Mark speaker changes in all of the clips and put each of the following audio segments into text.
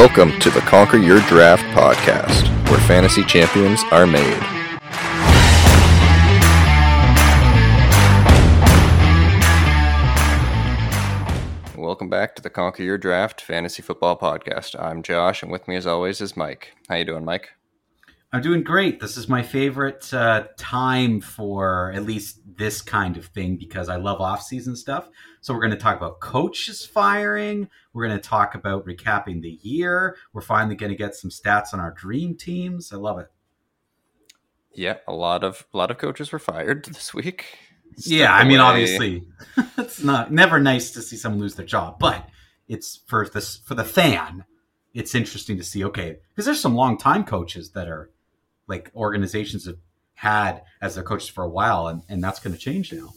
Speaker 1: Welcome to the Conquer Your Draft podcast, where fantasy champions are made. Welcome back to the Conquer Your Draft fantasy football podcast. I'm Josh, and with me, as always, is Mike. How you doing, Mike?
Speaker 2: I'm doing great. This is my favorite uh, time for at least this kind of thing because I love off-season stuff. So we're going to talk about coaches firing. We're going to talk about recapping the year. We're finally going to get some stats on our dream teams. I love it.
Speaker 1: Yeah, a lot of a lot of coaches were fired this week.
Speaker 2: Step yeah, I mean, obviously, it's not never nice to see someone lose their job, but it's for this for the fan. It's interesting to see. Okay, because there's some long time coaches that are like organizations have had as their coaches for a while, and, and that's going to change now.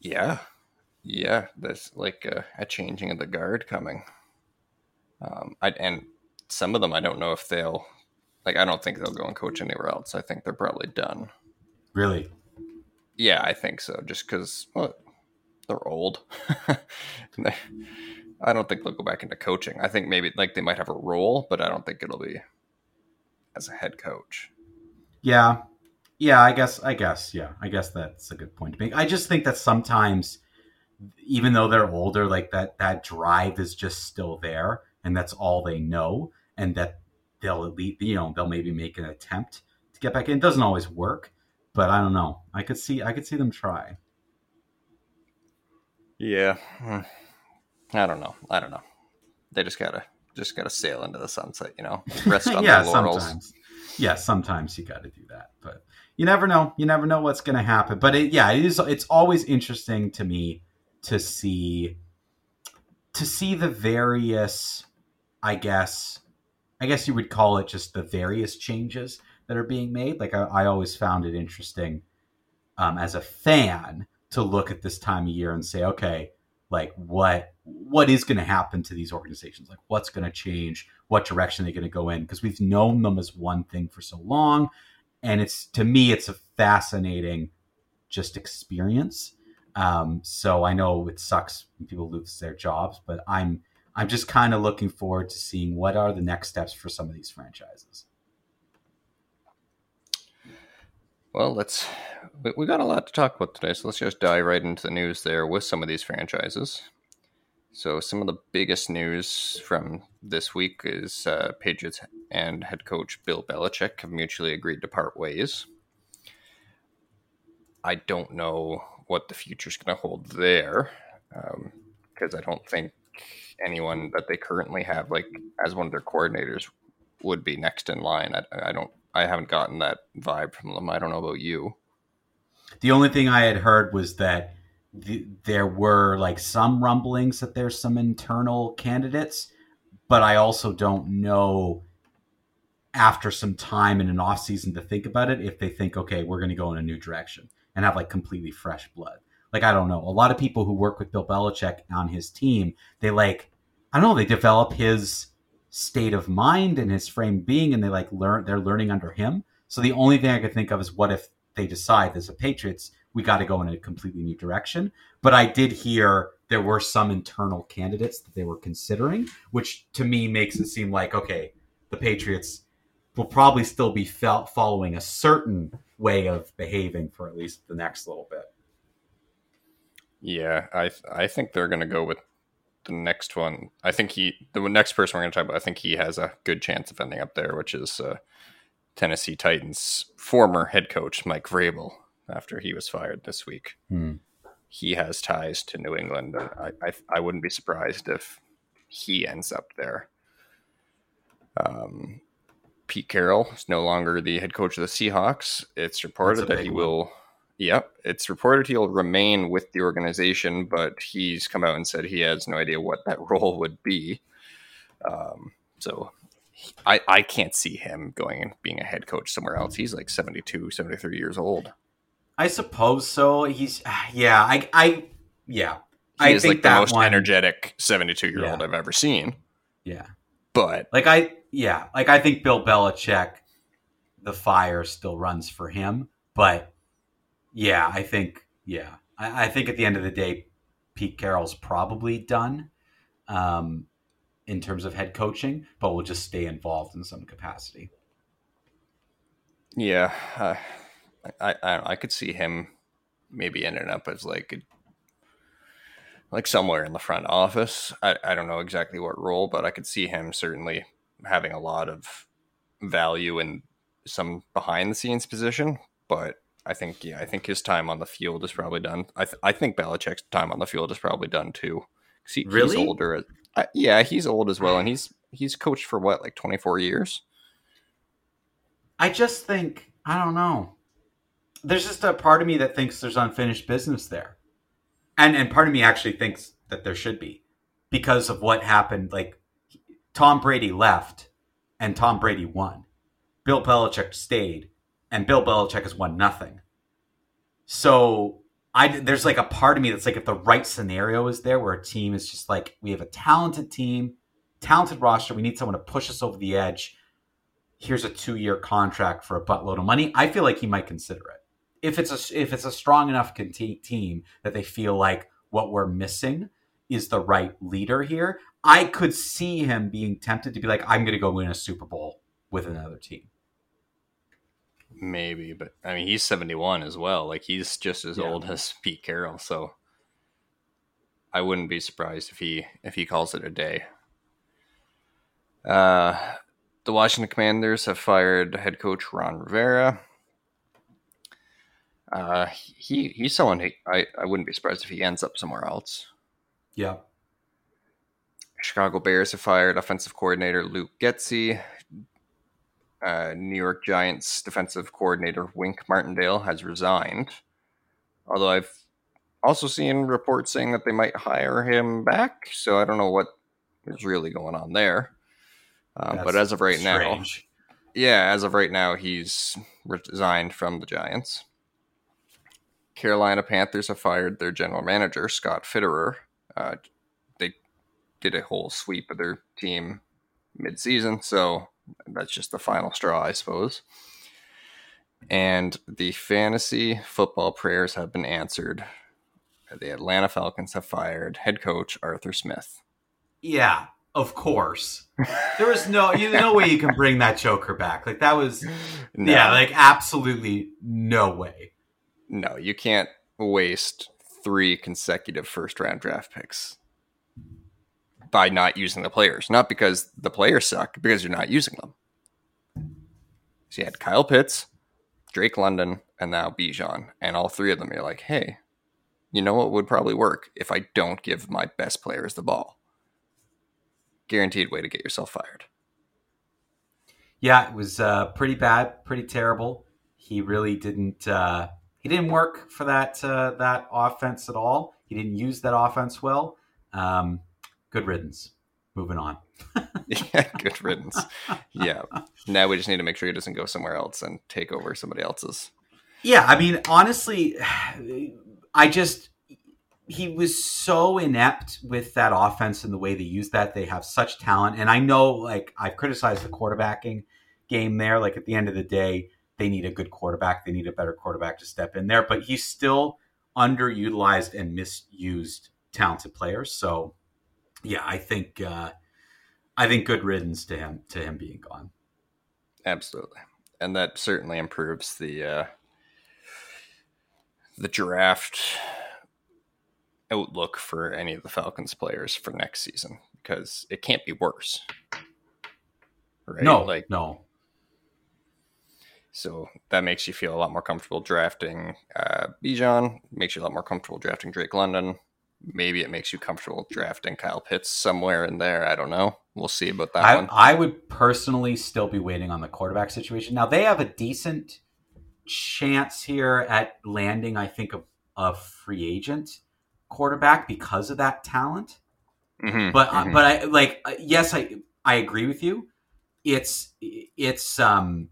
Speaker 1: Yeah, yeah, there's like a, a changing of the guard coming. Um, I and some of them I don't know if they'll like. I don't think they'll go and coach anywhere else. I think they're probably done.
Speaker 2: Really?
Speaker 1: Yeah, I think so. Just because well, they're old. I don't think they'll go back into coaching. I think maybe like they might have a role, but I don't think it'll be as a head coach.
Speaker 2: Yeah. Yeah, I guess I guess yeah. I guess that's a good point to make. I just think that sometimes even though they're older like that that drive is just still there and that's all they know and that they'll at least you know, they'll maybe make an attempt to get back in. It doesn't always work, but I don't know. I could see I could see them try.
Speaker 1: Yeah. Hmm. I don't know. I don't know. They just gotta just gotta sail into the sunset, you know. Rest on yeah, their laurels.
Speaker 2: Sometimes yeah, sometimes you got to do that, but you never know. You never know what's going to happen. But it, yeah, it is. It's always interesting to me to see to see the various. I guess, I guess you would call it just the various changes that are being made. Like I, I always found it interesting um, as a fan to look at this time of year and say, okay, like what what is going to happen to these organizations like what's going to change what direction they're going to go in because we've known them as one thing for so long and it's to me it's a fascinating just experience. Um, so i know it sucks when people lose their jobs but i'm i'm just kind of looking forward to seeing what are the next steps for some of these franchises.
Speaker 1: Well let's we got a lot to talk about today so let's just dive right into the news there with some of these franchises so, some of the biggest news from this week is uh, Patriots and head coach Bill Belichick have mutually agreed to part ways. I don't know what the future is going to hold there because um, I don't think anyone that they currently have, like as one of their coordinators, would be next in line. I, I don't. I haven't gotten that vibe from them. I don't know about you.
Speaker 2: The only thing I had heard was that the, there were like some rumblings that there's some internal candidates, but I also don't know after some time in an off season to think about it if they think okay we're going to go in a new direction and have like completely fresh blood. Like I don't know. A lot of people who work with Bill Belichick on his team, they like I don't know, they develop his state of mind and his frame being and they like learn they're learning under him. So the only thing I could think of is what if they decide as a Patriots we got to go in a completely new direction. But I did hear there were some internal candidates that they were considering, which to me makes it seem like okay, the Patriots will probably still be following a certain way of behaving for at least the next little bit.
Speaker 1: Yeah, I I think they're going to go with the next one. I think he the next person we're going to talk about. I think he has a good chance of ending up there, which is uh, Tennessee Titans former head coach Mike Vrabel after he was fired this week. Hmm. He has ties to New England, and I, I, I wouldn't be surprised if he ends up there. Um, Pete Carroll is no longer the head coach of the Seahawks. It's reported that he one. will. Yep, it's reported he'll remain with the organization, but he's come out and said he has no idea what that role would be. Um, so I, I can't see him going and being a head coach somewhere else. He's like 72, 73 years old.
Speaker 2: I suppose so. He's yeah. I I yeah.
Speaker 1: He I is think like the most one, energetic seventy-two year old I've ever seen.
Speaker 2: Yeah,
Speaker 1: but
Speaker 2: like I yeah, like I think Bill Belichick, the fire still runs for him. But yeah, I think yeah, I, I think at the end of the day, Pete Carroll's probably done. Um, in terms of head coaching, but will just stay involved in some capacity.
Speaker 1: Yeah, uh, I, I I could see him maybe ending up as like like somewhere in the front office. I, I don't know exactly what role, but I could see him certainly having a lot of value in some behind the scenes position. But I think yeah, I think his time on the field is probably done. I th- I think Belichick's time on the field is probably done too. He,
Speaker 2: really?
Speaker 1: He's older. Uh, yeah, he's old as well, and he's he's coached for what like twenty four years.
Speaker 2: I just think I don't know. There's just a part of me that thinks there's unfinished business there and and part of me actually thinks that there should be because of what happened. Like Tom Brady left, and Tom Brady won. Bill Belichick stayed, and Bill Belichick has won nothing. So I there's like a part of me that's like if the right scenario is there where a team is just like we have a talented team, talented roster, we need someone to push us over the edge. Here's a two year contract for a buttload of money. I feel like he might consider it if it's a if it's a strong enough team that they feel like what we're missing is the right leader here, I could see him being tempted to be like, I'm going to go win a Super Bowl with another team.
Speaker 1: Maybe, but I mean, he's 71 as well. Like he's just as yeah. old as Pete Carroll, so I wouldn't be surprised if he if he calls it a day. Uh, the Washington Commanders have fired head coach Ron Rivera. Uh, he he's someone he, I I wouldn't be surprised if he ends up somewhere else.
Speaker 2: Yeah.
Speaker 1: Chicago Bears have fired offensive coordinator Luke Getsy. Uh, New York Giants defensive coordinator Wink Martindale has resigned. Although I've also seen reports saying that they might hire him back, so I don't know what is really going on there. Um, but as of right strange. now, yeah, as of right now, he's resigned from the Giants. Carolina Panthers have fired their general manager, Scott Fitterer. Uh, they did a whole sweep of their team mid-season, so that's just the final straw, I suppose. And the fantasy football prayers have been answered. The Atlanta Falcons have fired head coach Arthur Smith.
Speaker 2: Yeah, of course. There was no you no way you can bring that Joker back. Like that was no. yeah, like absolutely no way
Speaker 1: no, you can't waste three consecutive first round draft picks by not using the players. Not because the players suck, because you're not using them. So you had Kyle Pitts, Drake London, and now Bijan. And all three of them, you're like, hey, you know what would probably work if I don't give my best players the ball? Guaranteed way to get yourself fired.
Speaker 2: Yeah, it was uh, pretty bad, pretty terrible. He really didn't uh, he didn't work for that uh, that offense at all. He didn't use that offense well. Um, good riddance. Moving on.
Speaker 1: yeah, good riddance. Yeah. Now we just need to make sure he doesn't go somewhere else and take over somebody else's.
Speaker 2: Yeah, I mean, honestly, I just he was so inept with that offense and the way they use that. They have such talent, and I know, like, I've criticized the quarterbacking game there. Like at the end of the day, they need a good quarterback. They need a better quarterback to step in there. But he's still underutilized and misused talented players. So yeah, I think uh, I think good riddance to him to him being gone.
Speaker 1: Absolutely, and that certainly improves the uh, the draft outlook for any of the Falcons players for next season because it can't be worse.
Speaker 2: Right? No, like no,
Speaker 1: so that makes you feel a lot more comfortable drafting uh, Bijan, makes you a lot more comfortable drafting Drake London. Maybe it makes you comfortable drafting Kyle Pitts somewhere in there. I don't know. We'll see about that
Speaker 2: I,
Speaker 1: one.
Speaker 2: I would personally still be waiting on the quarterback situation. Now, they have a decent chance here at landing, I think, a, a free agent quarterback because of that talent. Mm-hmm, but uh, mm-hmm. but I like uh, yes, I I agree with you. It's it's um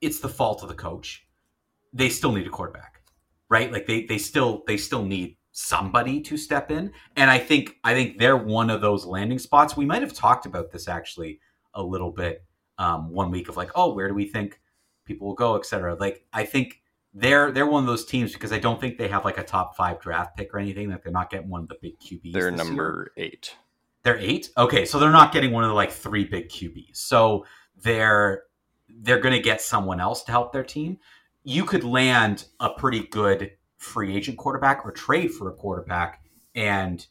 Speaker 2: it's the fault of the coach. They still need a quarterback, right? Like they they still they still need somebody to step in. And I think I think they're one of those landing spots. We might have talked about this actually a little bit um, one week of like, oh, where do we think people will go, etc. Like I think they're they're one of those teams because I don't think they have like a top five draft pick or anything. That they're not getting one of the big QBs.
Speaker 1: They're number year. eight.
Speaker 2: They're eight. Okay, so they're not getting one of the like three big QBs. So they're they're going to get someone else to help their team. You could land a pretty good free agent quarterback or trade for a quarterback and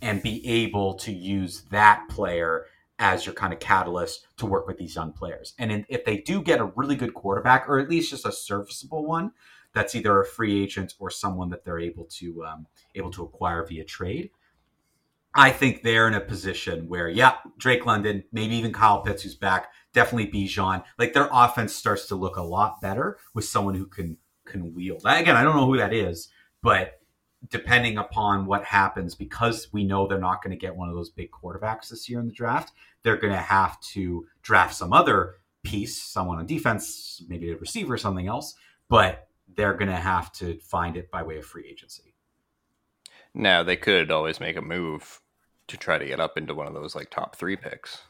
Speaker 2: and be able to use that player as your kind of catalyst to work with these young players. And in, if they do get a really good quarterback, or at least just a serviceable one, that's either a free agent or someone that they're able to um, able to acquire via trade. I think they're in a position where, yeah, Drake London, maybe even Kyle Pitts, who's back, definitely Bijan. Like their offense starts to look a lot better with someone who can can wield. Again, I don't know who that is, but depending upon what happens, because we know they're not going to get one of those big quarterbacks this year in the draft, they're going to have to draft some other piece, someone on defense, maybe a receiver, or something else, but they're going to have to find it by way of free agency.
Speaker 1: Now, they could always make a move to try to get up into one of those like top three picks.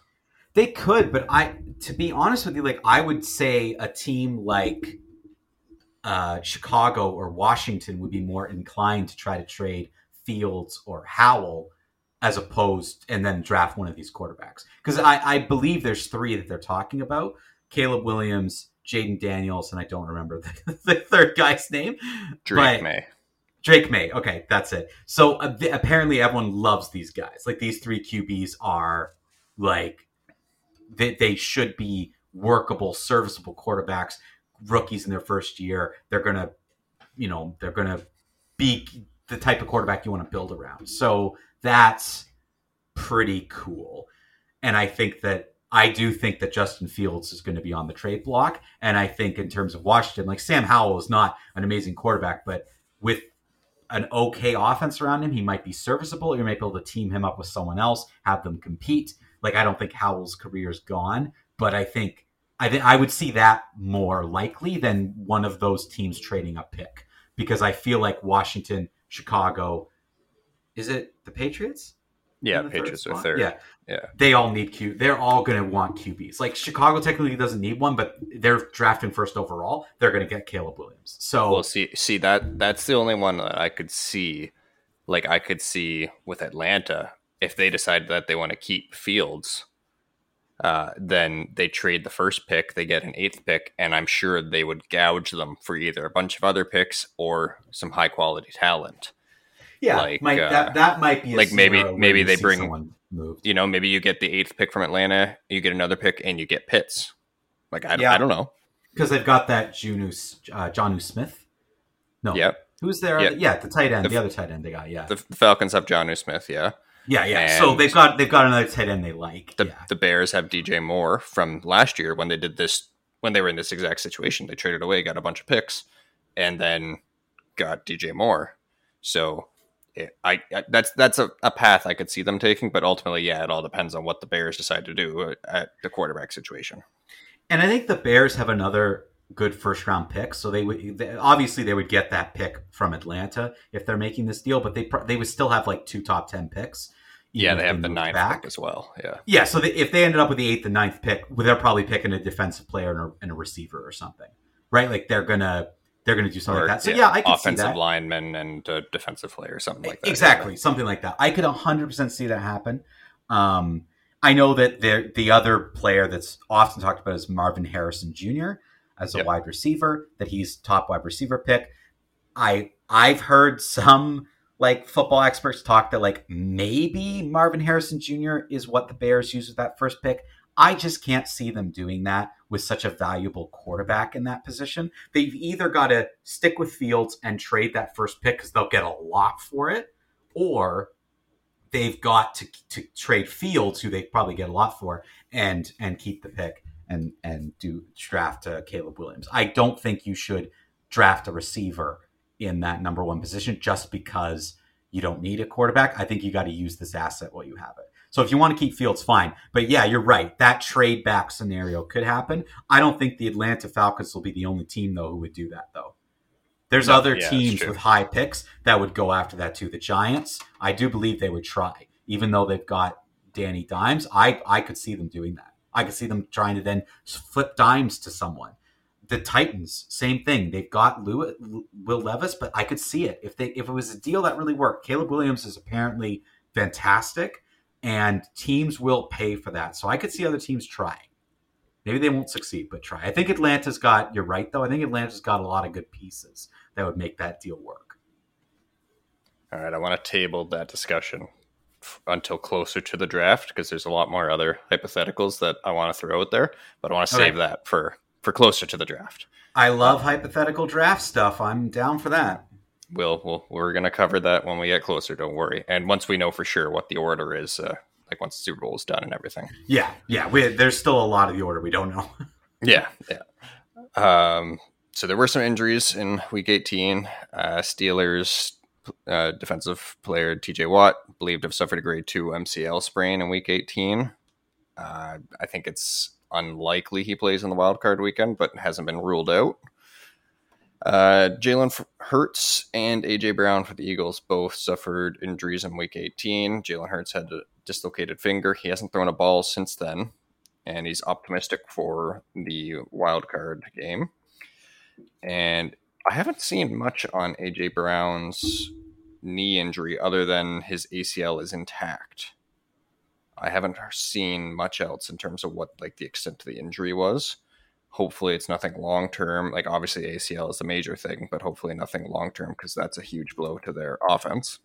Speaker 2: They could, but I, to be honest with you, like I would say a team like uh, Chicago or Washington would be more inclined to try to trade Fields or Howell as opposed and then draft one of these quarterbacks. Because I, I believe there's three that they're talking about Caleb Williams, Jayden Daniels, and I don't remember the, the third guy's name.
Speaker 1: Drake but, Maye.
Speaker 2: Drake Maye. Okay, that's it. So uh, apparently everyone loves these guys. Like these three QBs are like they, they should be workable, serviceable quarterbacks rookies in their first year. They're gonna, you know, they're gonna be the type of quarterback you want to build around. So that's pretty cool. And I think that I do think that Justin Fields is going to be on the trade block. And I think in terms of Washington, like Sam Howell is not an amazing quarterback, but with an okay offense around him, he might be serviceable. You might be able to team him up with someone else, have them compete. Like I don't think Howell's career is gone, but I think I think I would see that more likely than one of those teams trading a pick because I feel like Washington, Chicago, is it the Patriots?
Speaker 1: Yeah, the Patriots are third.
Speaker 2: Yeah,
Speaker 1: yeah.
Speaker 2: They all need Q. They're all going to want QBs. Like Chicago technically doesn't need one, but they're drafting first overall. They're going to get Caleb Williams. So
Speaker 1: we'll see. See that that's the only one that I could see. Like I could see with Atlanta if they decide that they want to keep Fields uh, then they trade the first pick, they get an eighth pick, and I'm sure they would gouge them for either a bunch of other picks or some high quality talent.
Speaker 2: Yeah, like, might, uh, that that might be
Speaker 1: like maybe maybe they bring you know maybe you get the eighth pick from Atlanta, you get another pick, and you get Pitts. Like I, yeah. I don't know
Speaker 2: because they've got that Junu uh, Jonnu Smith. No,
Speaker 1: yeah,
Speaker 2: who's there? Yeah, yeah the tight end, the, the, other tight end they got. Yeah,
Speaker 1: the, Falcons have Jonnu Smith. Yeah,
Speaker 2: yeah, yeah. And so they've got they've got another tight end they like.
Speaker 1: The,
Speaker 2: yeah.
Speaker 1: the Bears have DJ Moore from last year when they did this when they were in this exact situation. They traded away, got a bunch of picks, and then got DJ Moore. So it, I, I, that's that's a, a, path I could see them taking, but ultimately, yeah, it all depends on what the Bears decide to do uh, at the quarterback situation.
Speaker 2: And I think the Bears have another good first round pick, so they would they, obviously they would get that pick from Atlanta if they're making this deal, but they they would still have like two top ten picks.
Speaker 1: Yeah, they have the ninth back. pick as well. Yeah,
Speaker 2: yeah. So they, if they ended up with the eighth and ninth pick, they're probably picking a defensive player and a, and a receiver or something, right? Like they're gonna they're gonna do something or, like that. So yeah, yeah I could
Speaker 1: offensive
Speaker 2: see that.
Speaker 1: lineman and a defensive player, or something like that.
Speaker 2: Exactly, yeah. something like that. I could hundred percent see that happen. Um, I know that the the other player that's often talked about is Marvin Harrison Jr as a yep. wide receiver, that he's top wide receiver pick. I I've heard some like football experts talk that like maybe Marvin Harrison Jr. is what the Bears use with that first pick. I just can't see them doing that with such a valuable quarterback in that position. They've either got to stick with Fields and trade that first pick because they'll get a lot for it, or they've got to, to trade Fields, who they probably get a lot for, and and keep the pick and and do draft uh, Caleb Williams. I don't think you should draft a receiver in that number one position just because you don't need a quarterback. I think you got to use this asset while you have it. So if you want to keep Fields, fine. But yeah, you're right. That trade back scenario could happen. I don't think the Atlanta Falcons will be the only team though who would do that though. There's no, other yeah, teams with high picks that would go after that too. The Giants, I do believe they would try, even though they've got Danny Dimes. I I could see them doing that. I could see them trying to then flip dimes to someone. The Titans, same thing. They've got Lewis, Will Levis, but I could see it if they if it was a deal that really worked. Caleb Williams is apparently fantastic. and teams will pay for that. So I could see other teams trying. Maybe they won't succeed, but try. I think Atlanta's got. You're right, though. I think Atlanta's got a lot of good pieces that would make that deal work.
Speaker 1: All right, I want to table that discussion until closer to the draft because there's a lot more other hypotheticals that I want to throw out there, but I want to save that for for closer to the draft.
Speaker 2: I love hypothetical draft stuff. I'm down for that.
Speaker 1: We'll, we'll we're gonna cover that when we get closer. Don't worry. And once we know for sure what the order is, uh, like once the Super Bowl is done and everything.
Speaker 2: Yeah, yeah. We, there's still a lot of the order we don't know.
Speaker 1: yeah, yeah. Um, so there were some injuries in Week 18. Uh, Steelers uh, defensive player TJ Watt believed to have suffered a grade two MCL sprain in Week 18. Uh, I think it's unlikely he plays in the wild card weekend, but hasn't been ruled out. Uh, Jalen Hurts and AJ Brown for the Eagles both suffered injuries in Week 18. Jalen Hurts had a dislocated finger. He hasn't thrown a ball since then, and he's optimistic for the wild card game. And I haven't seen much on AJ Brown's knee injury other than his ACL is intact. I haven't seen much else in terms of what like the extent of the injury was. Hopefully, it's nothing long term. Like obviously, ACL is the major thing, but hopefully nothing long term because that's a huge blow to their offense.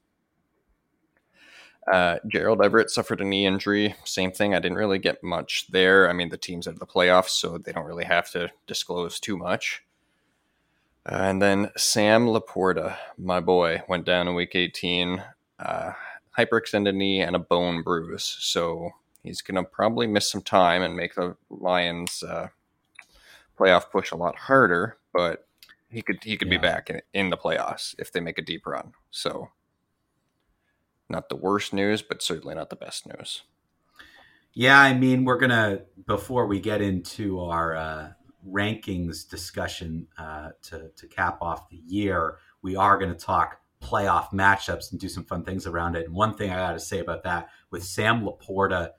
Speaker 1: Uh, Gerald Everett suffered a knee injury. Same thing. I didn't really get much there. I mean, the team's out of the playoffs, so they don't really have to disclose too much. And then Sam LaPorta, my boy, went down in week 18. Uh, hyperextended knee and a bone bruise. So he's going to probably miss some time and make the Lions uh, playoff push a lot harder. But he could he could yeah. be back in, in the playoffs if they make a deep run. So not the worst news, but certainly not the best news.
Speaker 2: Yeah, I mean, we're gonna before we get into our uh, rankings discussion uh, to to cap off the year, we are going to talk playoff matchups and do some fun things around it. And one thing I got to say about that with Sam LaPorta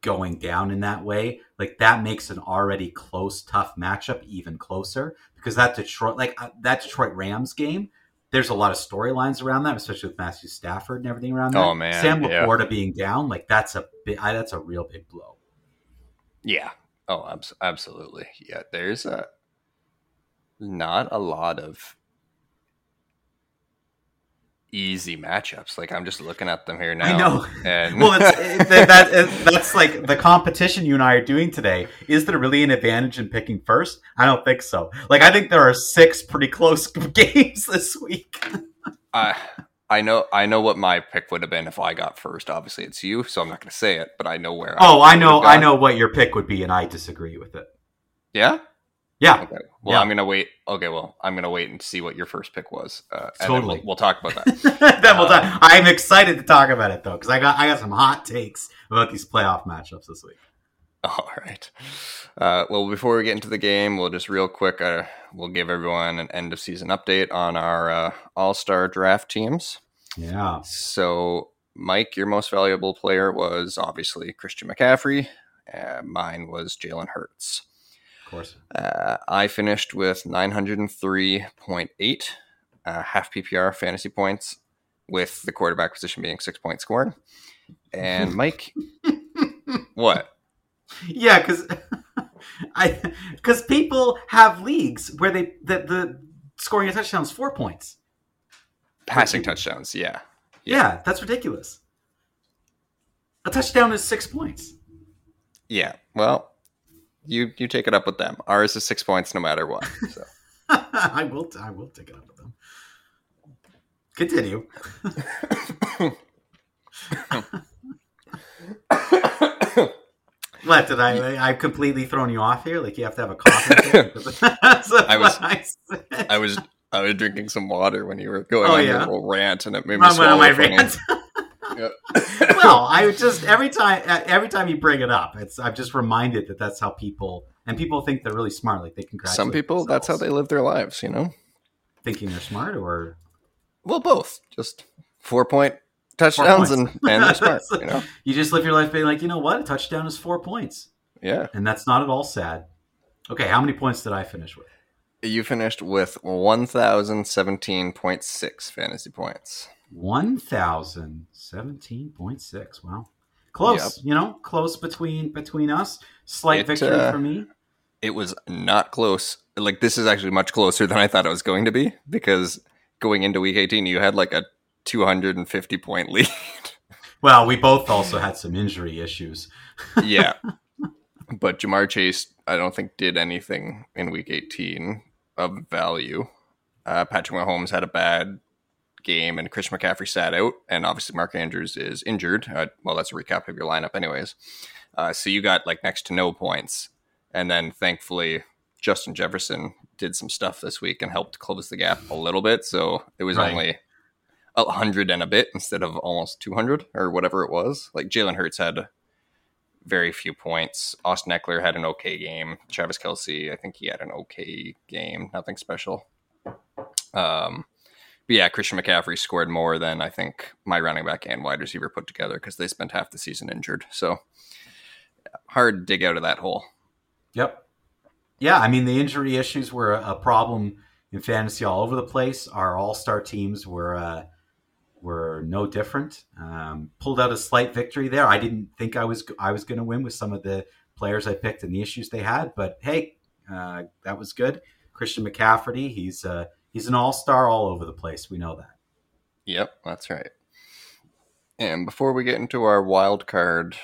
Speaker 2: going down in that way, like that makes an already close, tough matchup even closer because that Detroit, like uh, that Detroit Rams game, there's a lot of storylines around that, especially with Matthew Stafford and everything around that.
Speaker 1: Oh man,
Speaker 2: Sam LaPorta yeah. being down, like that's a big, that's a real big blow.
Speaker 1: Yeah. Oh, absolutely. Yeah. There's a not a lot of easy matchups. Like I'm just looking at them here now.
Speaker 2: I know. And well, it's, that, that's like the competition you and I are doing today. Is there really an advantage in picking first? I don't think so. Like I think there are six pretty close games this week.
Speaker 1: I I know I know what my pick would have been if I got first. Obviously, it's you, so I'm not going to say it, but I know where.
Speaker 2: Oh, I, I know I know what your pick would be, and I disagree with it.
Speaker 1: Yeah.
Speaker 2: Yeah.
Speaker 1: Okay. Well,
Speaker 2: yeah.
Speaker 1: I'm gonna wait. Okay. Well, I'm gonna wait and see what your first pick was. Uh,
Speaker 2: totally.
Speaker 1: We'll, we'll, talk about that.
Speaker 2: then we'll talk. I'm excited to talk about it though, because I got I got some hot takes about these playoff matchups this week.
Speaker 1: All right. Uh, well, before we get into the game, we'll just real quick. Uh, we'll give everyone an end of season update on our uh, All Star draft teams.
Speaker 2: Yeah.
Speaker 1: So, Mike, your most valuable player was obviously Christian McCaffrey. Uh, mine was Jalen Hurts Of
Speaker 2: course.
Speaker 1: Uh, I finished with 903.8 uh, half PPR fantasy points, with the quarterback position being six points scored. And Mike, what?
Speaker 2: Yeah, because I because people have leagues where they that the scoring a touchdown is four points.
Speaker 1: Passing touchdowns, yeah.
Speaker 2: yeah. Yeah, that's ridiculous. A touchdown is six points.
Speaker 1: Yeah. Well, you you take it up with them. Ours is six points no matter what. So.
Speaker 2: I will I will take it up with them. Continue. What did I? I've completely thrown you off here. Like you have to have a coffee.
Speaker 1: I was. I, I was. I was drinking some water when you were going oh, on yeah? your little rant, and it made me Run, swallow. My rant.
Speaker 2: well, I just every time every time you bring it up, it's I'm just reminded that that's how people and people think they're really smart. Like they congratulate.
Speaker 1: Some people, that's how they live their lives. You know,
Speaker 2: thinking they're smart, or
Speaker 1: well, both. Just four point touchdowns and and they're smart. you know,
Speaker 2: you just live your life being like, you know what, a touchdown is four points.
Speaker 1: Yeah,
Speaker 2: and that's not at all sad. Okay, how many points did I finish with?
Speaker 1: You finished with 1,017.6 fantasy points.
Speaker 2: 1017.6. Wow. close. Yep. You know, close between between us. Slight it, victory uh, for me.
Speaker 1: It was not close. Like this is actually much closer than I thought it was going to be because going into week 18, you had like a 250 point lead.
Speaker 2: Well, we both also had some injury issues.
Speaker 1: yeah. But Ja'Marr Chase, I don't think did anything in week 18 of value. Uh, Patrick Mahomes had a bad game, and Chris McCaffrey sat out, and obviously Mark Andrews is injured. Uh, well, that's a recap of your lineup, anyways. Uh, so you got like next to no points, and then thankfully Justin Jefferson did some stuff this week and helped close the gap a little bit. So it was right. only a hundred and a bit instead of almost two hundred or whatever it was. Like Jalen Hurts had very few points. Austin Ekeler had an okay game. Travis Kelce, I think he had an okay game. Nothing special. Um, but yeah, Christian McCaffrey scored more than I think my running back and wide receiver put together because they spent half the season injured. So hard to dig out of that hole.
Speaker 2: Yep. Yeah, I mean the injury issues were a problem in fantasy all over the place. Our all-star teams were uh, were no different. Um, pulled out a slight victory there. I didn't think I was I was going to win with some of the players I picked and the issues they had, but hey, uh, that was good. Christian McCaffrey, he's uh, he's an all star all over the place. We know that.
Speaker 1: Yep, that's right. And before we get into our wild card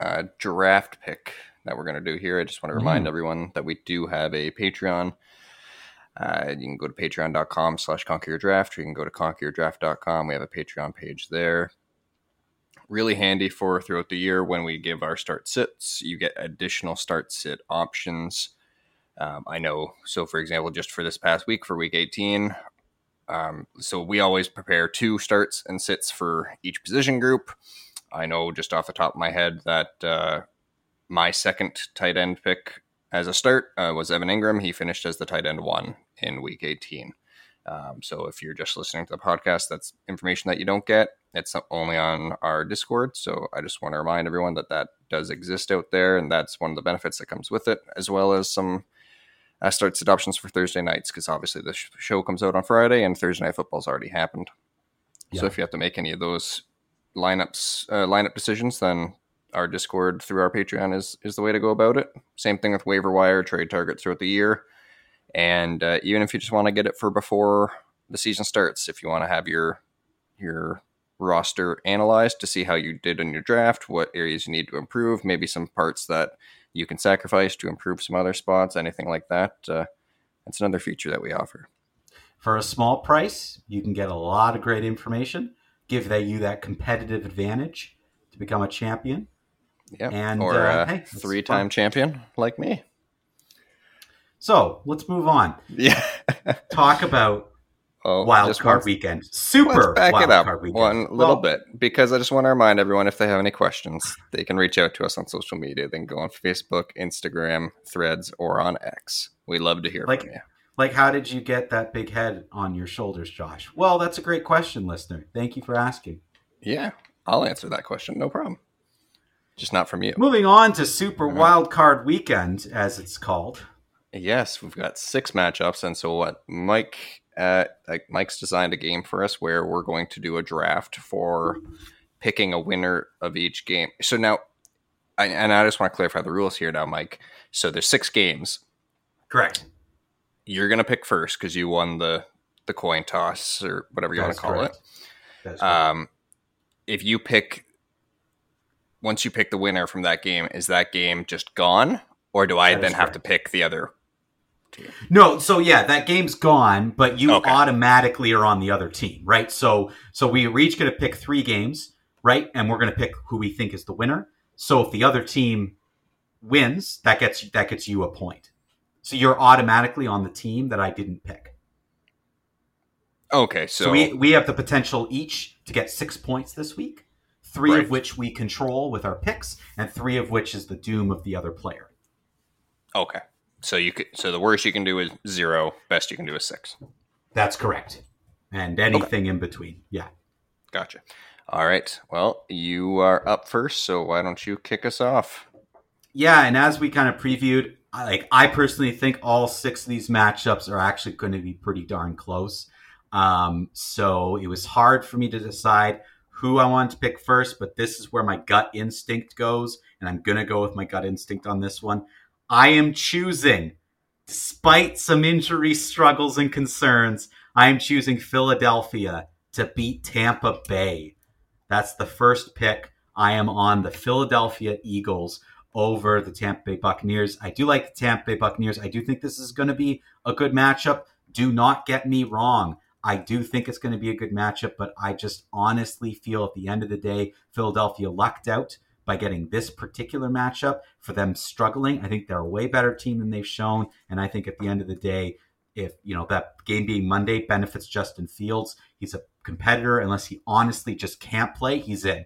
Speaker 1: uh, draft pick that we're going to do here, I just want to remind mm. everyone that we do have a Patreon. Uh, you can go to patreon.com slash conquerdraft or you can go to conquerdraft.com. We have a Patreon page there. Really handy for throughout the year when we give our start sits. You get additional start sit options. Um, I know, so for example, just for this past week for week 18, um, so we always prepare two starts and sits for each position group. I know just off the top of my head that uh, my second tight end pick as a start uh, was Evan Engram. He finished as the tight end one in week 18. Um, so if you're just listening to the podcast, that's information that you don't get. It's only on our Discord. So I just want to remind everyone that that does exist out there, and that's one of the benefits that comes with it, as well as some uh, start sit options for Thursday nights, because obviously the show comes out on Friday, and Thursday night football's already happened. Yeah. So if you have to make any of those lineups, uh, lineup decisions, then our Discord through our Patreon is is the way to go about it. Same thing with waiver wire, trade targets throughout the year, and uh, even if you just want to get it for before the season starts, if you want to have your your roster analyzed to see how you did in your draft, what areas you need to improve, maybe some parts that you can sacrifice to improve some other spots, anything like that. Uh, that's another feature that we offer.
Speaker 2: For a small price, you can get a lot of great information, give that you that competitive advantage to become a champion.
Speaker 1: Yeah, and or uh, hey, three-time champion like me.
Speaker 2: So let's move on.
Speaker 1: Yeah,
Speaker 2: talk about oh, wild card weekend. Super
Speaker 1: back it up one little well, bit because I just want to remind everyone if they have any questions, they can reach out to us on social media. They can go on Facebook, Instagram, Threads, or on X. We love to hear
Speaker 2: like,
Speaker 1: from you.
Speaker 2: Like, how did you get that big head on your shoulders, Josh? Well, that's a great question, listener. Thank you for asking.
Speaker 1: Yeah, I'll answer that question. No problem just not from you.
Speaker 2: Moving on to Super uh-huh. Wild Card Weekend, as it's called.
Speaker 1: Yes, we've got six matchups, and so what? Mike, uh, like Mike's designed a game for us where we're going to do a draft for picking a winner of each game. So now, I, and I just want to clarify the rules here now, Mike. So there's six games.
Speaker 2: Correct.
Speaker 1: You're gonna pick first because you won the the coin toss or whatever you want to call correct. it. Um, if you pick once you pick the winner from that game, is that game just gone, or do I that then have to pick the other?
Speaker 2: Team? No, so yeah, that game's gone, but you okay. automatically are on the other team, right? So, so we are each going to pick three games, right? And we're going to pick who we think is the winner. So if the other team wins, that gets that gets you a point. So you're automatically on the team that I didn't pick.
Speaker 1: Okay, so,
Speaker 2: so we we have the potential each to get six points this week three right. of which we control with our picks, and three of which is the doom of the other player.
Speaker 1: Okay. So you could so the worst you can do is zero, best you can do is six.
Speaker 2: That's correct. And anything okay. in between. Yeah.
Speaker 1: Gotcha. All right. Well, you are up first, so why don't you kick us off?
Speaker 2: Yeah, and as we kind of previewed, like I personally think all six of these matchups are actually going to be pretty darn close. Um, so it was hard for me to decide who I wanted to pick first, but this is where my gut instinct goes, and I'm going to go with my gut instinct on this one. I am choosing, despite some injury struggles and concerns, I am choosing Philadelphia to beat Tampa Bay. That's the first pick. I am on the Philadelphia Eagles over the Tampa Bay Buccaneers. I do like the Tampa Bay Buccaneers. I do think this is going to be a good matchup. Do not get me wrong. I do think it's going to be a good matchup, but I just honestly feel at the end of the day, Philadelphia lucked out by getting this particular matchup for them struggling. I think they're a way better team than they've shown. And I think at the end of the day, if you know that game being Monday benefits Justin Fields, he's a competitor unless he honestly just can't play, he's in.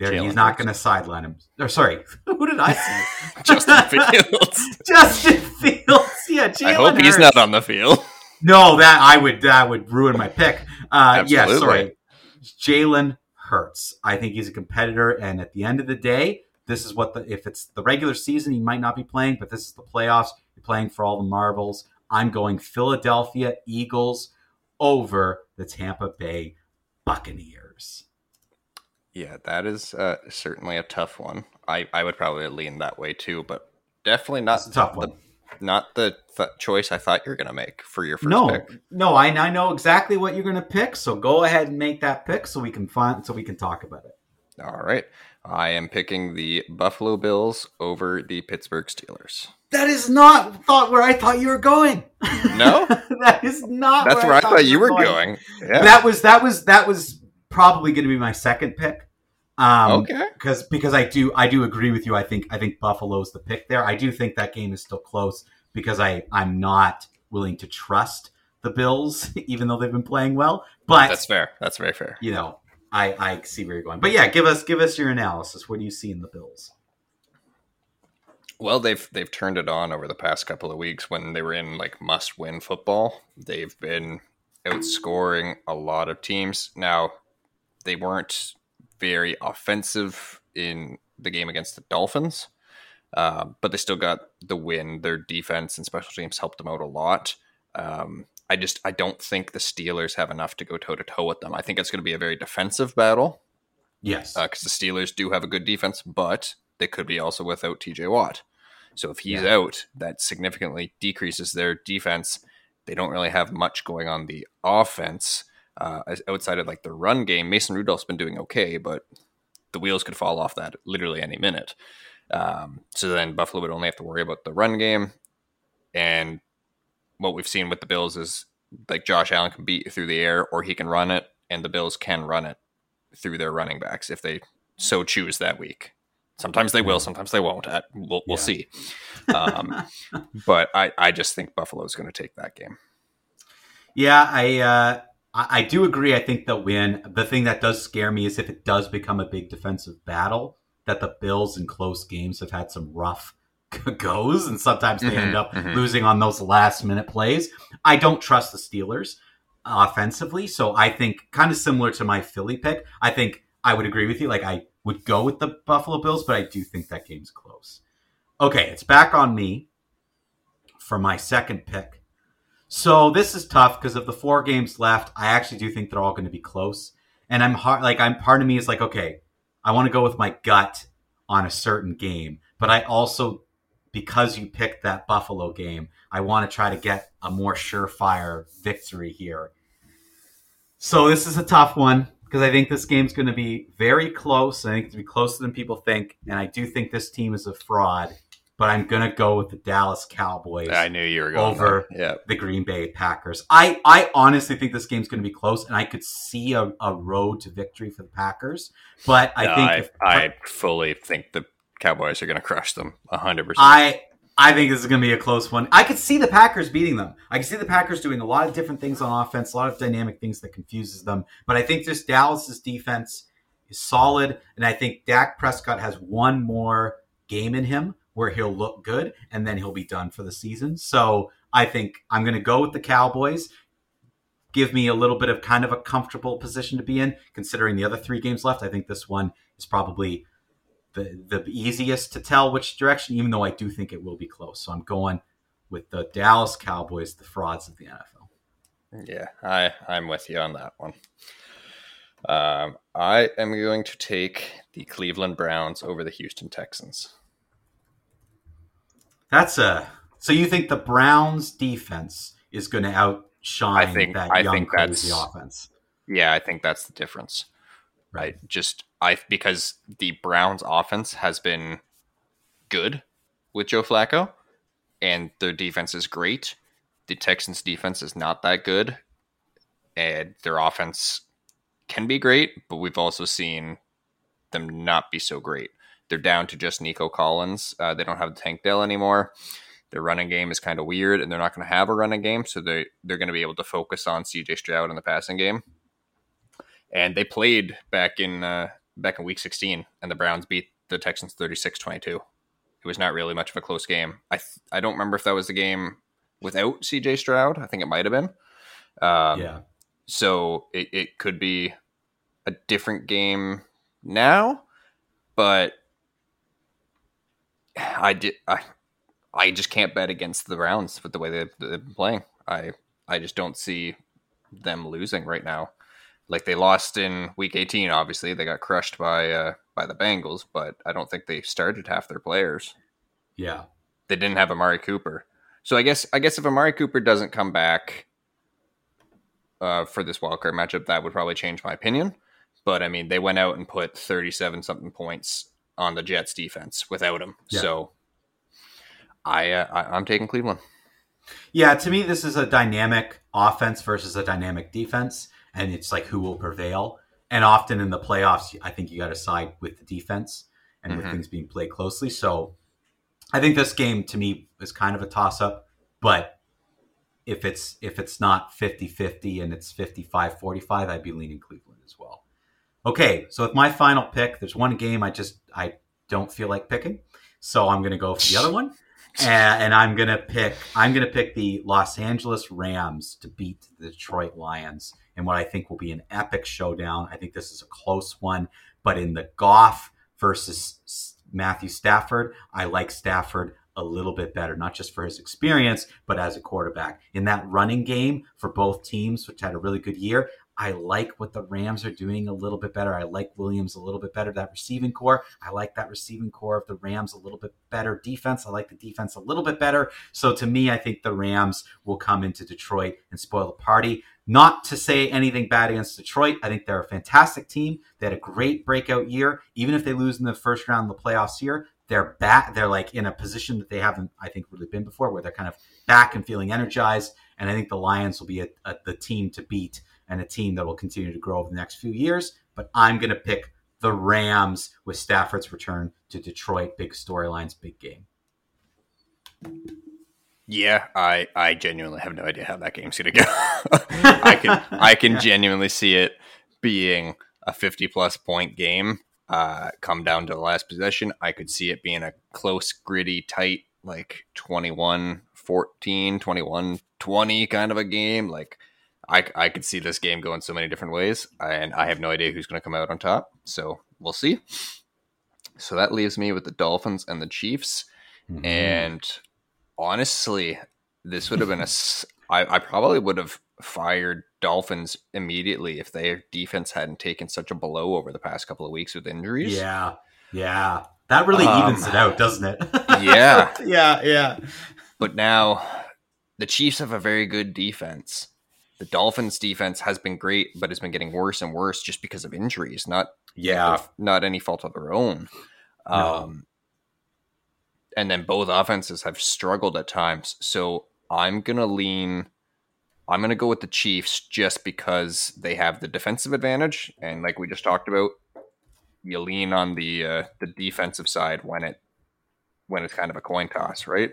Speaker 2: There, he's not going to sideline him. Or sorry, who did I say?
Speaker 1: Justin Fields.
Speaker 2: Justin Fields. Yeah, Jalen
Speaker 1: I hope he's not on the field.
Speaker 2: No, that I would that would ruin my pick. Uh, yeah, sorry. Jalen Hurts. I think he's a competitor, and at the end of the day, this is what the if it's the regular season, he might not be playing, but this is the playoffs. You're playing for all the marbles. I'm going Philadelphia Eagles over the Tampa Bay Buccaneers.
Speaker 1: Yeah, that is uh, certainly a tough one. I, I would probably lean that way too, but definitely not
Speaker 2: tough one.
Speaker 1: Not the th- choice I thought you were going to make for your first
Speaker 2: no,
Speaker 1: pick.
Speaker 2: no, I, I know exactly what you're going to pick. So go ahead and make that pick so we can find so we can talk about it.
Speaker 1: All right. I am picking the Buffalo Bills over the Pittsburgh Steelers.
Speaker 2: That is not thought where I thought you were going.
Speaker 1: No?
Speaker 2: that is not.
Speaker 1: That's where I thought you were going. Yeah.
Speaker 2: That was that was that was probably going to be my second pick. Um,
Speaker 1: okay.
Speaker 2: because because I do I do agree with you. I think I think Buffalo's the pick there. I do think that game is still close because I I'm not willing to trust the Bills even though they've been playing well. But
Speaker 1: That's fair. That's very fair.
Speaker 2: you know I I see where you're going. But yeah, give us give us your analysis. What do you see in the Bills?
Speaker 1: Well, they've they've turned it on over the past couple of weeks when they were in like must win football. They've been outscoring a lot of teams. Now, they weren't very offensive in the game against the Dolphins, uh, but they still got the win. Their defense and special teams helped them out a lot. Um, I just I don't think the Steelers have enough to go toe to toe with them. I think it's going to be a very defensive battle
Speaker 2: Yes.
Speaker 1: because the Steelers do have a good defense, but they could be also without TJ Watt. So if he's
Speaker 2: Yeah.
Speaker 1: out, that significantly decreases their defense. They don't really have much going on the offense uh, outside of like the run game. Mason Rudolph's been doing okay, but the wheels could fall off that literally any minute. Um, so then Buffalo would only have to worry about the run game. And what we've seen with the Bills is like Josh Allen can beat you through the air or he can run it, and the Bills can run it through their running backs if they so choose that week. Sometimes they will, sometimes they won't. Uh, We'll, we'll
Speaker 2: Yeah.
Speaker 1: see. Um, but I, I just think Buffalo is going to take that game.
Speaker 2: Yeah, I, uh, I I do agree. I think they'll win. The thing that does scare me is if it does become a big defensive battle, that the Bills in close games have had some rough goes, and sometimes they end
Speaker 1: Mhm,
Speaker 2: up
Speaker 1: mhm.
Speaker 2: losing on those last minute plays. I don't trust the Steelers offensively, so I think kind of similar to my Philly pick. I think I would agree with you. Like I would go with the Buffalo Bills, but I do think that game's close. Okay, it's back on me for my second pick. So this is tough because of the four games left. I actually do think they're all going to be close, and I'm hard. Like I'm part of me is like, okay, I want to go with my gut on a certain game, but I also, because you picked that Buffalo game, I want to try to get a more surefire victory here. So this is a tough one because I think this game's going to be very close. I think it's going to be closer than people think, and I do think this team is a fraud. But I'm going to go with the Dallas Cowboys
Speaker 1: I knew you were going
Speaker 2: Over.
Speaker 1: Yeah.
Speaker 2: the Green Bay Packers. I, I honestly think this game's going to be close, and I could see a, a road to victory for the Packers. But I
Speaker 1: No,
Speaker 2: think
Speaker 1: I,
Speaker 2: if,
Speaker 1: I fully think the Cowboys are going to crush them 100%.
Speaker 2: I I think this is going to be a close one. I could see the Packers beating them. I can see the Packers doing a lot of different things on offense, a lot of dynamic things that confuses them. But I think this Dallas's defense is solid, and I think Dak Prescott has one more game in him where he'll look good, and then he'll be done for the season. So I think I'm going to go with the Cowboys. Give me a little bit of kind of a comfortable position to be in, considering the other three games left. I think this one is probably the the easiest to tell which direction, even though I do think it will be close. So I'm going with the Dallas Cowboys, the frauds of the NFL.
Speaker 1: Yeah, I I'm with you on that one. Um, I am going to take the Cleveland Browns over the Houston Texans.
Speaker 2: That's a so you think the Browns defense is going to outshine
Speaker 1: I think-
Speaker 2: that
Speaker 1: I
Speaker 2: young
Speaker 1: think
Speaker 2: crazy
Speaker 1: that's-
Speaker 2: offense?
Speaker 1: Yeah, I think that's the difference. Right. Just I because the Browns offense has been good with Joe Flacco and their defense is great. The Texans defense is not that good. And their offense can be great, but we've also seen them not be so great. They're down to just Nico Collins. Uh, they don't have Tank Dell anymore. Their running game is kind of weird, and they're not going to have a running game, so they they're going to be able to focus on CJ Stroud in the passing game. And they played back in uh, back in Week 16, and the Browns beat the Texans 36-22. It was not really much of a close game. I th- I don't remember if that was the game without CJ Stroud. I think it might have been. Um,
Speaker 2: yeah.
Speaker 1: so it, it could be a different game now, but I did I I just can't bet against the Browns with the way they've, they've been playing. I I just don't see them losing right now. Like they lost in week 18 obviously. They got crushed by uh by the Bengals, but I don't think they started half their players.
Speaker 2: Yeah.
Speaker 1: They didn't have Amari Cooper. So I guess I guess if Amari Cooper doesn't come back uh, for this wildcard matchup, that would probably change my opinion. But I mean, they went out and put thirty-seven something points on the Jets defense without him.
Speaker 2: Yeah.
Speaker 1: So I, uh, I I'm taking Cleveland.
Speaker 2: Yeah, to me, this is a dynamic offense versus a dynamic defense, and it's like who will prevail. And often in the playoffs, I think you got to side with the defense and with
Speaker 1: Mhm.
Speaker 2: things being played closely. So I think this game to me is kind of a toss up, but if it's if it's not 50-50 and it's 55-45, I'd be leaning Cleveland as well. Okay, so with my final pick, there's one game I just I don't feel like picking. So I'm going to go for the other one and, and I'm gonna pick I'm gonna pick the Los Angeles Rams to beat the Detroit Lions in what I think will be an epic showdown. I think this is a close one, but in the Goff versus Matthew Stafford, I like Stafford a little bit better, not just for his experience, but as a quarterback. In that running game for both teams, which had a really good year, I like what the Rams are doing a little bit better. I like Williams a little bit better. That receiving core, I like that receiving core of the Rams a little bit better. Defense, I like the defense a little bit better. So to me, I think the Rams will come into Detroit and spoil the party. Not to say anything bad against Detroit. I think they're a fantastic team. They had a great breakout year. Even if they lose in the first round of the playoffs here, they're back. They're like in a position that they haven't, I think, really been before, where they're kind of back and feeling energized. And I think the Lions will be a, a, the team to beat and a team that will continue to grow over the next few years. But I'm going to pick the Rams with Stafford's return to Detroit. Big storylines, big game.
Speaker 1: Yeah, I I genuinely have no idea how that game's gonna go. I can I can genuinely see it being a 50 plus point game. Uh, come down to the last possession. I could see it being a close, gritty, tight, like 21 14, 21 20 kind of a game. Like, I, I could see this game going so many different ways, and I have no idea who's going to come out on top. So we'll see. So that leaves me with the Dolphins and the Chiefs.
Speaker 2: Mm-hmm.
Speaker 1: And honestly, this would have been a. I, I probably would have fired Dolphins immediately if their defense hadn't taken such a blow over the past couple of weeks with injuries.
Speaker 2: yeah, yeah, that really
Speaker 1: Um,
Speaker 2: evens it out, doesn't it?
Speaker 1: Yeah.
Speaker 2: yeah, yeah.
Speaker 1: But now the Chiefs have a very good defense. The Dolphins' defense has been great, but it's been getting worse and worse just because of injuries, not
Speaker 2: Yeah,
Speaker 1: not any fault of their own.
Speaker 2: No.
Speaker 1: Um, and then both offenses have struggled at times. So I'm gonna lean. I'm gonna go with the Chiefs just because they have the defensive advantage, and like we just talked about, you lean on the uh, the defensive side when it when it's kind of a coin toss, right?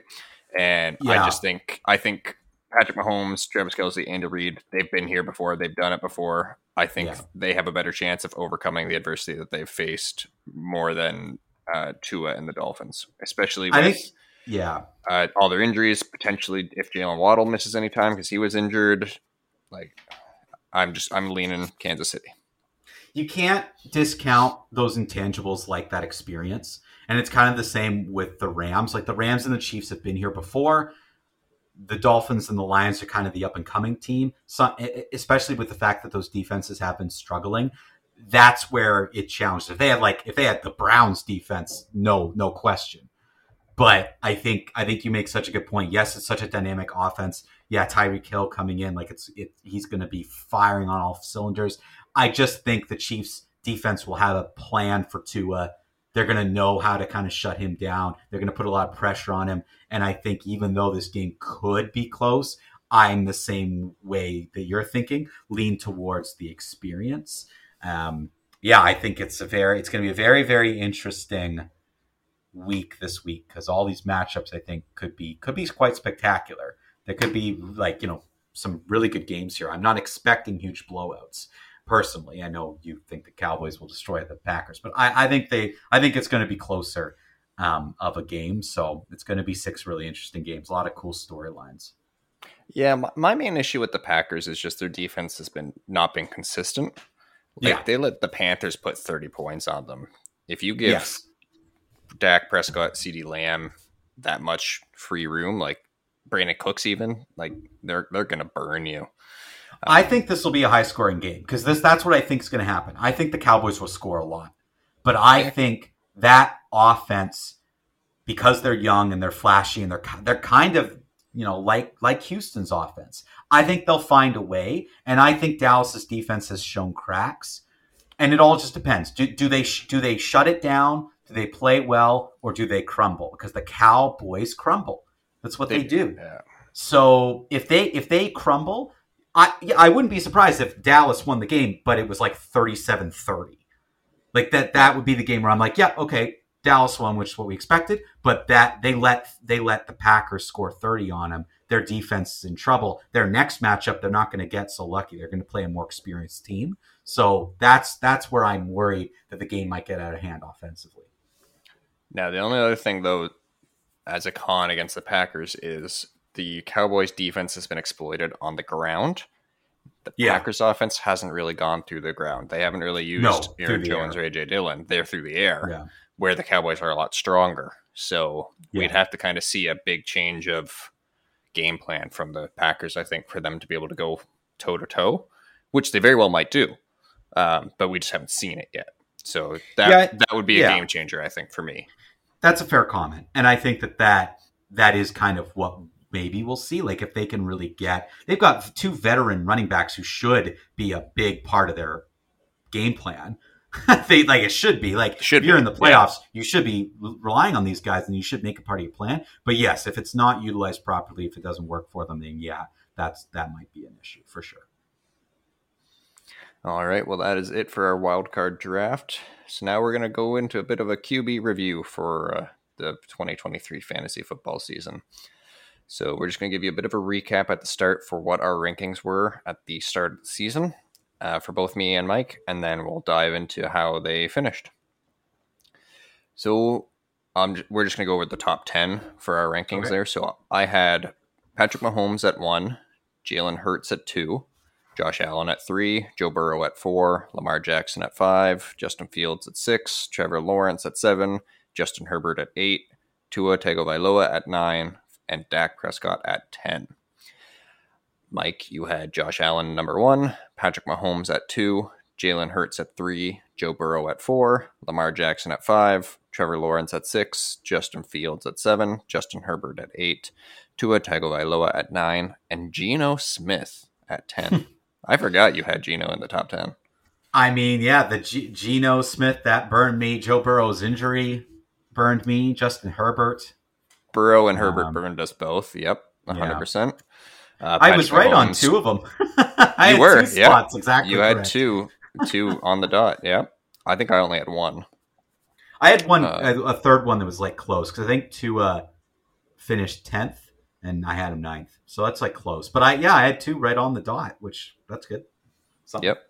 Speaker 1: And
Speaker 2: Yeah.
Speaker 1: I just think I think Patrick Mahomes, Travis Kelce, Andy Reid, they've been here before, they've done it before. I think
Speaker 2: Yeah.
Speaker 1: they have a better chance of overcoming the adversity that they've faced more than uh, Tua and the Dolphins, especially with
Speaker 2: think. Yeah,
Speaker 1: uh, all their injuries. Potentially, if Jaylen Waddle misses any time because he was injured, like I'm just I'm leaning Kansas City.
Speaker 2: you can't discount those intangibles like that experience. And it's kind of the same with the Rams. Like the Rams and the Chiefs have been here before. The Dolphins and the Lions are kind of the up and coming team, so, especially with the fact that those defenses have been struggling. that's where it challenged. If they had like if they had the Browns defense, no, no question. But I think I think you make such a good point. Yes, it's such a dynamic offense. Yeah, Tyreek Hill coming in like it's it, he's going to be firing on all cylinders. I just think the Chiefs defense will have a plan for Tua. They're going to know how to kind of shut him down. They're going to put a lot of pressure on him. And I think even though this game could be close, I'm the same way that you're thinking, lean towards the experience. Um, yeah, I think it's a very, it's going to be a very, very interesting week this week because all these matchups I think could be could be quite spectacular. There could be like you know some really good games here. I'm not expecting huge blowouts personally. I know you think the Cowboys will destroy the Packers, but I, I think they I think it's going to be closer um, of a game. So it's going to be six really interesting games. A lot of cool storylines.
Speaker 1: Yeah, my, my, main issue with the Packers is just their defense has been not been consistent. Like yeah. they let the Panthers put 30 points on them. If you give yes. Dak Prescott, CeeDee Lamb that much free room, like Brandin Cooks even, like they're they're gonna burn you.
Speaker 2: I think this will be a high scoring game because this that's what I think is gonna happen. I think the Cowboys will score a lot. But I think that offense, because they're young and they're flashy and they're they're kind of you know like like Houston's offense. I think they'll find a way, and I think Dallas's defense has shown cracks, and it all just depends. Do, do they do they shut it down? Do they play well or do they crumble? Because the Cowboys crumble. That's what they, they do. Yeah. So if they if they crumble, I I wouldn't be surprised if Dallas won the game, but it was like 37-30. Like that that would be the game where I'm like, yeah, okay, Dallas won, which is what we expected, but that they let they let the Packers score 30 on them. Their defense is in trouble. Their next matchup, they're not going to get so lucky. They're going to play a more experienced team. So that's that's where I'm worried that the game might get out of hand offensively.
Speaker 1: Now, the only other thing though, as a con against the Packers, is the Cowboys' defense has been exploited on the ground. The yeah. Packers' offense hasn't really gone through the ground. They haven't really used no, Aaron Jones air. or AJ Dillon. They're through the air. Yeah where the Cowboys are a lot stronger. So yeah. we'd have to kind of see a big change of game plan from the Packers, I think, for them to be able to go toe to toe, which they very well might do. Um, but we just haven't seen it yet. So that yeah, that would be a game changer, I think, for me.
Speaker 2: That's a fair comment, and I think that that that is kind of what maybe we'll see. Like if they can really get, they've got two veteran running backs who should be a big part of their game plan. they like it should be like should if you're be. in the playoffs, yeah. you should be relying on these guys, and you should make a part of your plan. But yes, if it's not utilized properly, if it doesn't work for them, then yeah, that's that might be an issue for sure.
Speaker 1: All right, well that is it for our wild card draft. So now we're going to go into a bit of a QB review for uh, the 2023 fantasy football season. So we're just going to give you a bit of a recap at the start for what our rankings were at the start of the season uh, for both me and Mike, and then we'll dive into how they finished. So um, we're just going to go over the top 10 for our rankings okay. there. So I had Patrick Mahomes at one, Jalen Hurts at two, Josh Allen at three, Joe Burrow at four, Lamar Jackson at five, Justin Fields at six, Trevor Lawrence at seven, Justin Herbert at eight, Tua Tagovailoa at nine, and Dak Prescott at 10. Mike, you had Josh Allen number one, Patrick Mahomes at two, Jalen Hurts at three, Joe Burrow at four, Lamar Jackson at five, Trevor Lawrence at six, Justin Fields at seven, Justin Herbert at eight, Tua Tagovailoa at nine, and Geno Smith at ten. I forgot you had Geno in the top ten.
Speaker 2: I mean, yeah, the G- Geno Smith that burned me. Joe Burrow's injury burned me. Justin Herbert,
Speaker 1: Burrow and Herbert um, burned us both. Yep, hundred yeah. percent.
Speaker 2: Uh, I was right on two of them.
Speaker 1: you were, yeah. exactly. You correct. had two, two on the dot. Yeah, I think I only had one.
Speaker 2: I had one, uh, a third one that was like close because I think two uh, finished tenth, and I had him ninth. So that's like close. But I, yeah, I had two right on the dot, which that's good.
Speaker 1: Something. Yep.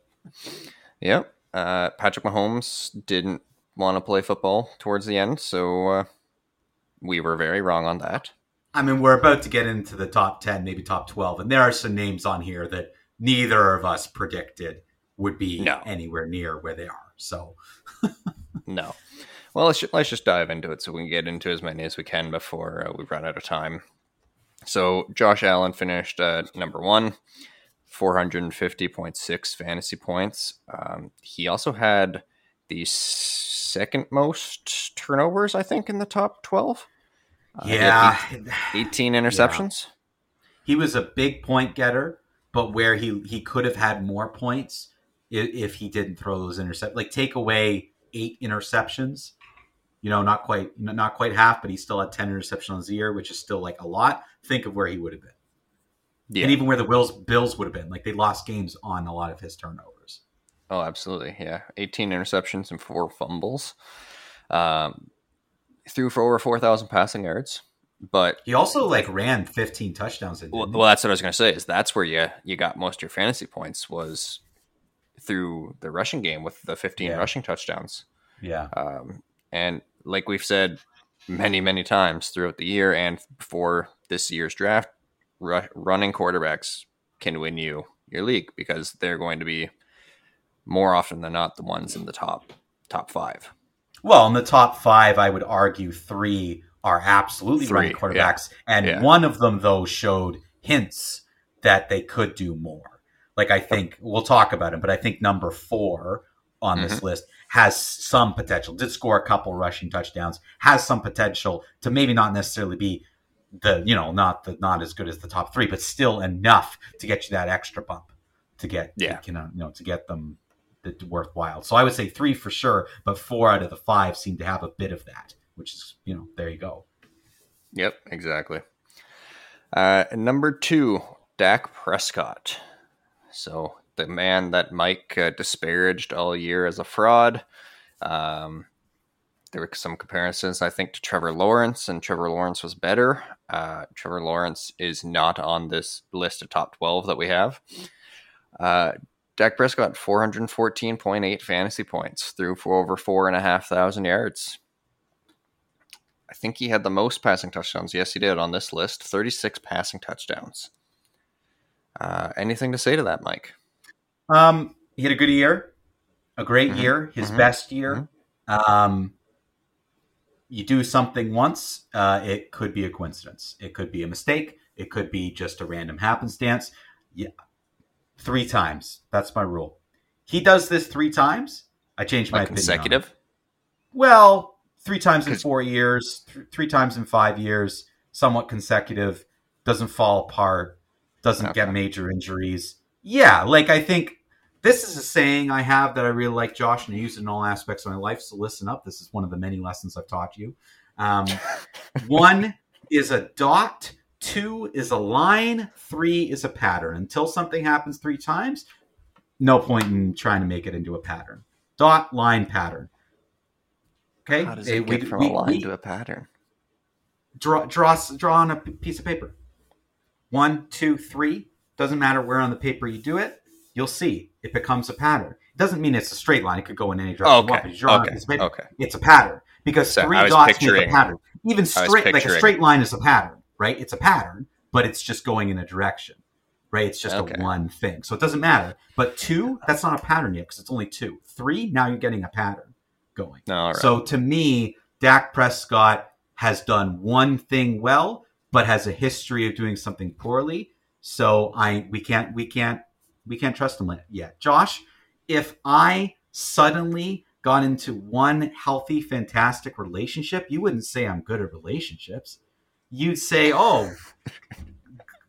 Speaker 1: Yep. Uh, Patrick Mahomes didn't want to play football towards the end, so uh, we were very wrong on that.
Speaker 2: I mean, we're about to get into the top 10, maybe top 12, and there are some names on here that neither of us predicted would be no. anywhere near where they are. So,
Speaker 1: no. Well, let's just, let's just dive into it so we can get into as many as we can before uh, we run out of time. So, Josh Allen finished uh, number one, 450.6 fantasy points. Um, he also had the second most turnovers, I think, in the top 12.
Speaker 2: Uh, yeah.
Speaker 1: 18 interceptions. Yeah.
Speaker 2: He was a big point getter, but where he, he could have had more points if, if he didn't throw those interceptions. Like, take away eight interceptions. You know, not quite not quite half, but he still had 10 interceptions a year, which is still like a lot. Think of where he would have been. Yeah. And even where the Bills Bills would have been. Like they lost games on a lot of his turnovers.
Speaker 1: Oh, absolutely. Yeah. 18 interceptions and four fumbles. Um, threw for over 4,000 passing yards. But
Speaker 2: he also like ran 15 touchdowns.
Speaker 1: Well, well, that's what I was going to say. Is that's where you you got most of your fantasy points was through the rushing game with the 15 yeah. rushing touchdowns.
Speaker 2: Yeah.
Speaker 1: Um, and like we've said many many times throughout the year and before this year's draft, ru- running quarterbacks can win you your league because they're going to be more often than not the ones in the top top five.
Speaker 2: Well, in the top five, I would argue three are absolutely three, running quarterbacks, yeah. and yeah. one of them though showed hints that they could do more. Like I think we'll talk about him, but I think number four on mm-hmm. this list has some potential. Did score a couple rushing touchdowns, has some potential to maybe not necessarily be the you know not the not as good as the top three, but still enough to get you that extra bump to get yeah you know, you know to get them worthwhile. So I would say three for sure, but four out of the five seem to have a bit of that, which is you know there you go.
Speaker 1: Yep, exactly. Uh, number two, Dak Prescott. So the man that Mike uh, disparaged all year as a fraud. Um, there were some comparisons, I think, to Trevor Lawrence, and Trevor Lawrence was better. Uh, Trevor Lawrence is not on this list of top 12 that we have. Uh, Dak Prescott, 414.8 fantasy points, threw for over 4,500 yards. I think he had the most passing touchdowns. Yes, he did on this list 36 passing touchdowns. Uh, anything to say to that, Mike?
Speaker 2: Um, he had a good year, a great mm-hmm. year, his mm-hmm. best year. Mm-hmm. Um, you do something once, uh, it could be a coincidence. It could be a mistake. It could be just a random happenstance. Yeah, three times. That's my rule. He does this three times. I change my like opinion.
Speaker 1: Consecutive.
Speaker 2: Well, three times in four years, th- three times in five years, somewhat consecutive. Doesn't fall apart. Doesn't okay. get major injuries. Yeah, like I think this is a saying I have that I really like, Josh, and I use it in all aspects of my life. So listen up. This is one of the many lessons I've taught you. Um, one is a dot, two is a line, three is a pattern. Until something happens three times, no point in trying to make it into a pattern. Dot, line, pattern.
Speaker 1: Okay. How does it, eh, get we, from we, a line we, to a pattern?
Speaker 2: Draw, draw, draw on a piece of paper. One, two, three. Doesn't matter where on the paper you do it you'll see it becomes a pattern. It doesn't mean it's a straight line; it could go in any direction.
Speaker 1: Okay.
Speaker 2: You want,
Speaker 1: okay. Paper,
Speaker 2: okay. It's a pattern because so three dots make a pattern. Even straight, like a straight line, is a pattern, right? It's a pattern, but it's just going in a direction, right? It's just okay. a one thing, so it doesn't matter. But two, that's not a pattern yet because it's only two. Three, now you're getting a pattern going.
Speaker 1: Right.
Speaker 2: So to me, Dak Prescott has done one thing well, but has a history of doing something poorly. So I we can't we can't we can't trust him yet. Josh, if I suddenly got into one healthy, fantastic relationship, you wouldn't say I'm good at relationships. You'd say, "Oh,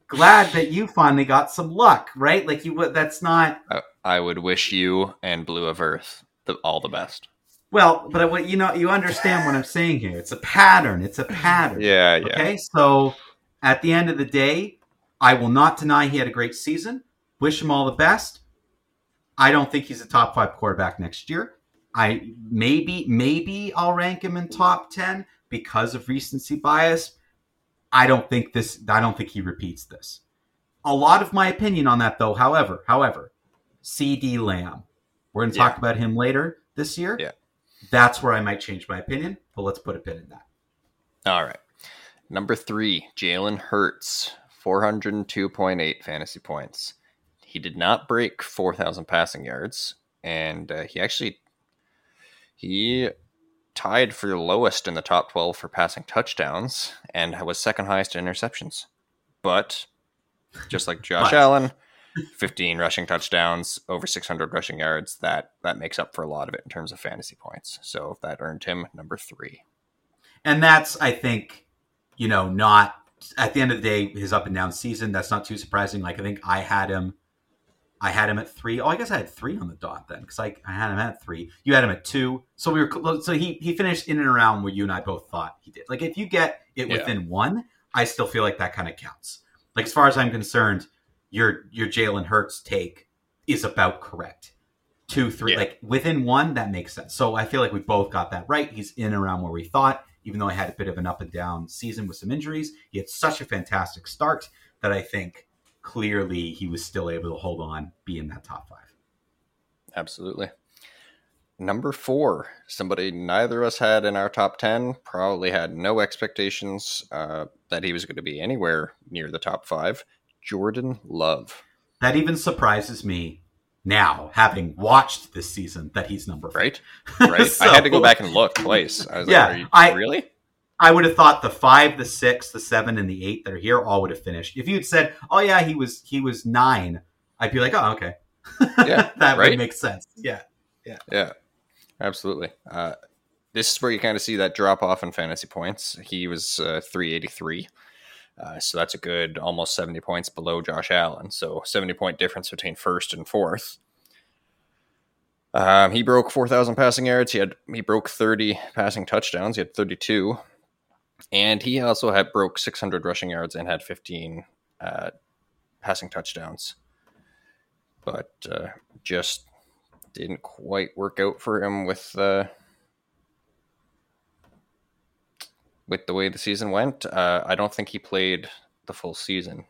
Speaker 2: glad that you finally got some luck," right? Like you would. That's not.
Speaker 1: I would wish you and Blue of Earth the, all the best.
Speaker 2: Well, but what you know, you understand what I'm saying here. It's a pattern. It's a pattern.
Speaker 1: Yeah, yeah.
Speaker 2: Okay, so at the end of the day, I will not deny he had a great season. Wish him all the best. I don't think he's a top five quarterback next year. I maybe maybe I'll rank him in top ten because of recency bias. I don't think this. I don't think he repeats this. A lot of my opinion on that, though. However, however, CeeDee Lamb. We're going to talk yeah. about him later this year.
Speaker 1: Yeah,
Speaker 2: that's where I might change my opinion. But let's put a pin in that.
Speaker 1: All right. Number three, Jalen Hurts, four hundred and two point eight fantasy points. He did not break 4,000 passing yards, and uh, he actually he tied for lowest in the top 12 for passing touchdowns and was second highest in interceptions. But just like Josh. Allen, 15 rushing touchdowns, over 600 rushing yards. That that makes up for a lot of it in terms of fantasy points. So that earned him number three.
Speaker 2: And that's, I think, you know, not at the end of the day, his up and down season. That's not too surprising. Like I think I had him. I had him at three. Oh, I guess I had three on the dot then, because I, I had him at three. You had him at two, so we were so he he finished in and around where you and I both thought he did. Like if you get it
Speaker 1: Yeah.
Speaker 2: within one, I still feel like that kind of counts. Like as far as I'm concerned, your your Jalen Hurts take is about correct. Two, three,
Speaker 1: Yeah.
Speaker 2: like within one, that makes sense. So I feel like we both got that right. He's in and around where we thought, even though I had a bit of an up and down season with some injuries. He had such a fantastic start that I think clearly he was still able to hold on, be in that top five.
Speaker 1: Absolutely. Number four, somebody neither of us had in our top 10, probably had no expectations uh, that he was going to be anywhere near the top five. Jordan Love,
Speaker 2: That even surprises me now, having watched this season, that he's number five.
Speaker 1: right? Right.
Speaker 2: So-
Speaker 1: I had to go back and look twice. I was
Speaker 2: Yeah,
Speaker 1: like, Are you,
Speaker 2: I-
Speaker 1: really?
Speaker 2: I would have thought the five, the six, the seven, and the eight that are here all would have finished. If you'd said, "Oh yeah, he was he was nine, I'd be like, "Oh okay,
Speaker 1: Yeah,
Speaker 2: that
Speaker 1: right?
Speaker 2: would make sense." Yeah,
Speaker 1: yeah, Yeah, absolutely. Uh, this is where you kind of see that drop off in fantasy points. He was uh, 383. Uh, so that's a good almost 70 points below Josh Allen. So 70 point difference between first and fourth. Um, he broke 4,000 passing yards. He had he broke 30 passing touchdowns. He had 32, and he also had broke 600 rushing yards and had 15 uh, passing touchdowns. But uh, just didn't quite work out for him with uh, with the way the season went. Uh, I don't think he played the full season,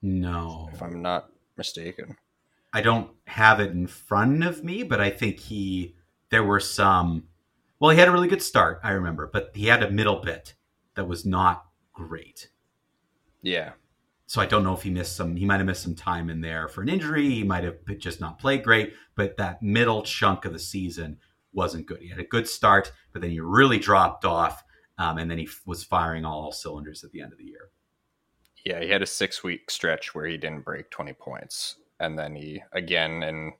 Speaker 2: no,
Speaker 1: if I'm not mistaken.
Speaker 2: I don't have it in front of me, but I think he there were some. Well, he had a really good start, I remember, but he had a middle bit that was not great.
Speaker 1: Yeah,
Speaker 2: So I don't know if he missed some. He might have missed some time in there for an injury. He might have just not played great. But that middle chunk of the season wasn't good. He had a good start, but then he really dropped off, um, and then he f- was firing all cylinders at the end of the year.
Speaker 1: yeah. He had a six week stretch where he didn't break 20 points, and then he again in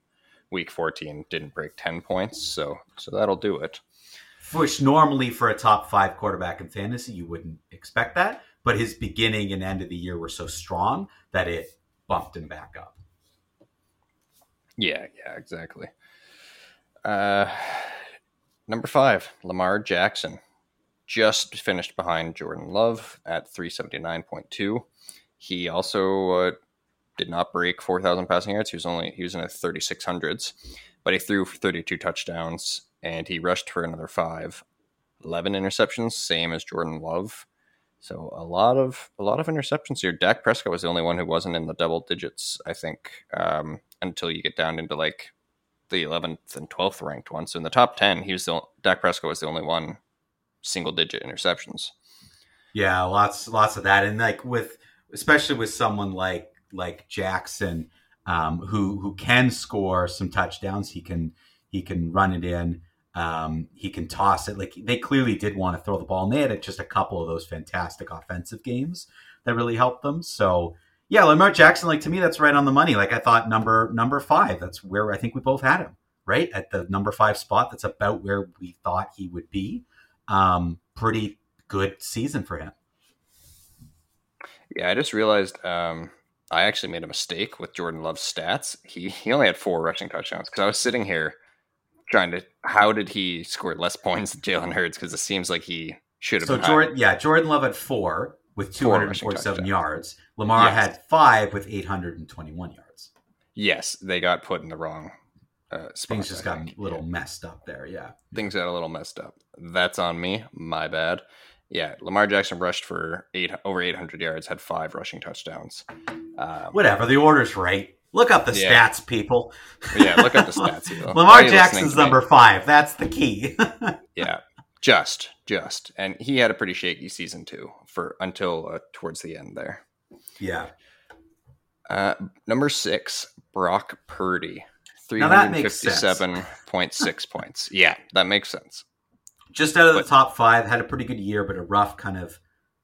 Speaker 1: week 14 didn't break 10 points. So so that'll do it.
Speaker 2: Which normally for a top five quarterback in fantasy, you wouldn't expect that. But his beginning and end of the year were so strong that it bumped him back up.
Speaker 1: Yeah, yeah, exactly. Uh, number five, Lamar Jackson, just finished behind Jordan Love at three seventy nine point two. He also uh, did not break four thousand passing yards. He was only he was in the thirty six hundreds, but he threw thirty two touchdowns and he rushed for another five. 11 interceptions, same as Jordan Love. So a lot of a lot of interceptions here. Dak Prescott was the only one who wasn't in the double digits, I think, um, until you get down into like the 11th and 12th ranked ones. So in the top 10, he was the Dak Prescott was the only one single digit interceptions.
Speaker 2: Yeah, lots lots of that, and like with especially with someone like like Jackson, um, who who can score some touchdowns. He can he can run it in. Um, he can toss it. Like they clearly did want to throw the ball, and they had just a couple of those fantastic offensive games that really helped them. So yeah, Lamar Jackson, like to me, that's right on the money. Like I thought, number number five. That's where I think we both had him right at the number five spot. That's about where we thought he would be. Um, pretty good season for him.
Speaker 1: Yeah, I just realized um, I actually made a mistake with Jordan Love's stats. He he only had four rushing touchdowns because I was sitting here trying to how did he score less points than Jalen Hurts? Because it seems like he should have
Speaker 2: So Jordan, yeah, Jordan Love at four with 247 yards. Lamar
Speaker 1: Yes.
Speaker 2: had five with 821 yards.
Speaker 1: Yes, they got put in the wrong uh, spot.
Speaker 2: Things just
Speaker 1: I
Speaker 2: got
Speaker 1: think.
Speaker 2: a little messed up there. Yeah.
Speaker 1: Things got a little messed up. That's on me. My bad. Yeah, Lamar Jackson rushed for eight over 800 yards, had five rushing touchdowns. Um,
Speaker 2: Whatever. The order's right. Look up the
Speaker 1: Yeah.
Speaker 2: stats, people.
Speaker 1: yeah, look up the stats. Here. Why
Speaker 2: Lamar
Speaker 1: are you listening
Speaker 2: Jackson's number five. That's the key.
Speaker 1: Yeah, just, just, and he had a pretty shaky season too for until uh, towards the end there.
Speaker 2: yeah.
Speaker 1: Uh, number six, Brock Purdy, three hundred fifty-seven point six points. Yeah, that makes sense.
Speaker 2: Just out of the top five, had a pretty good year, but a rough kind of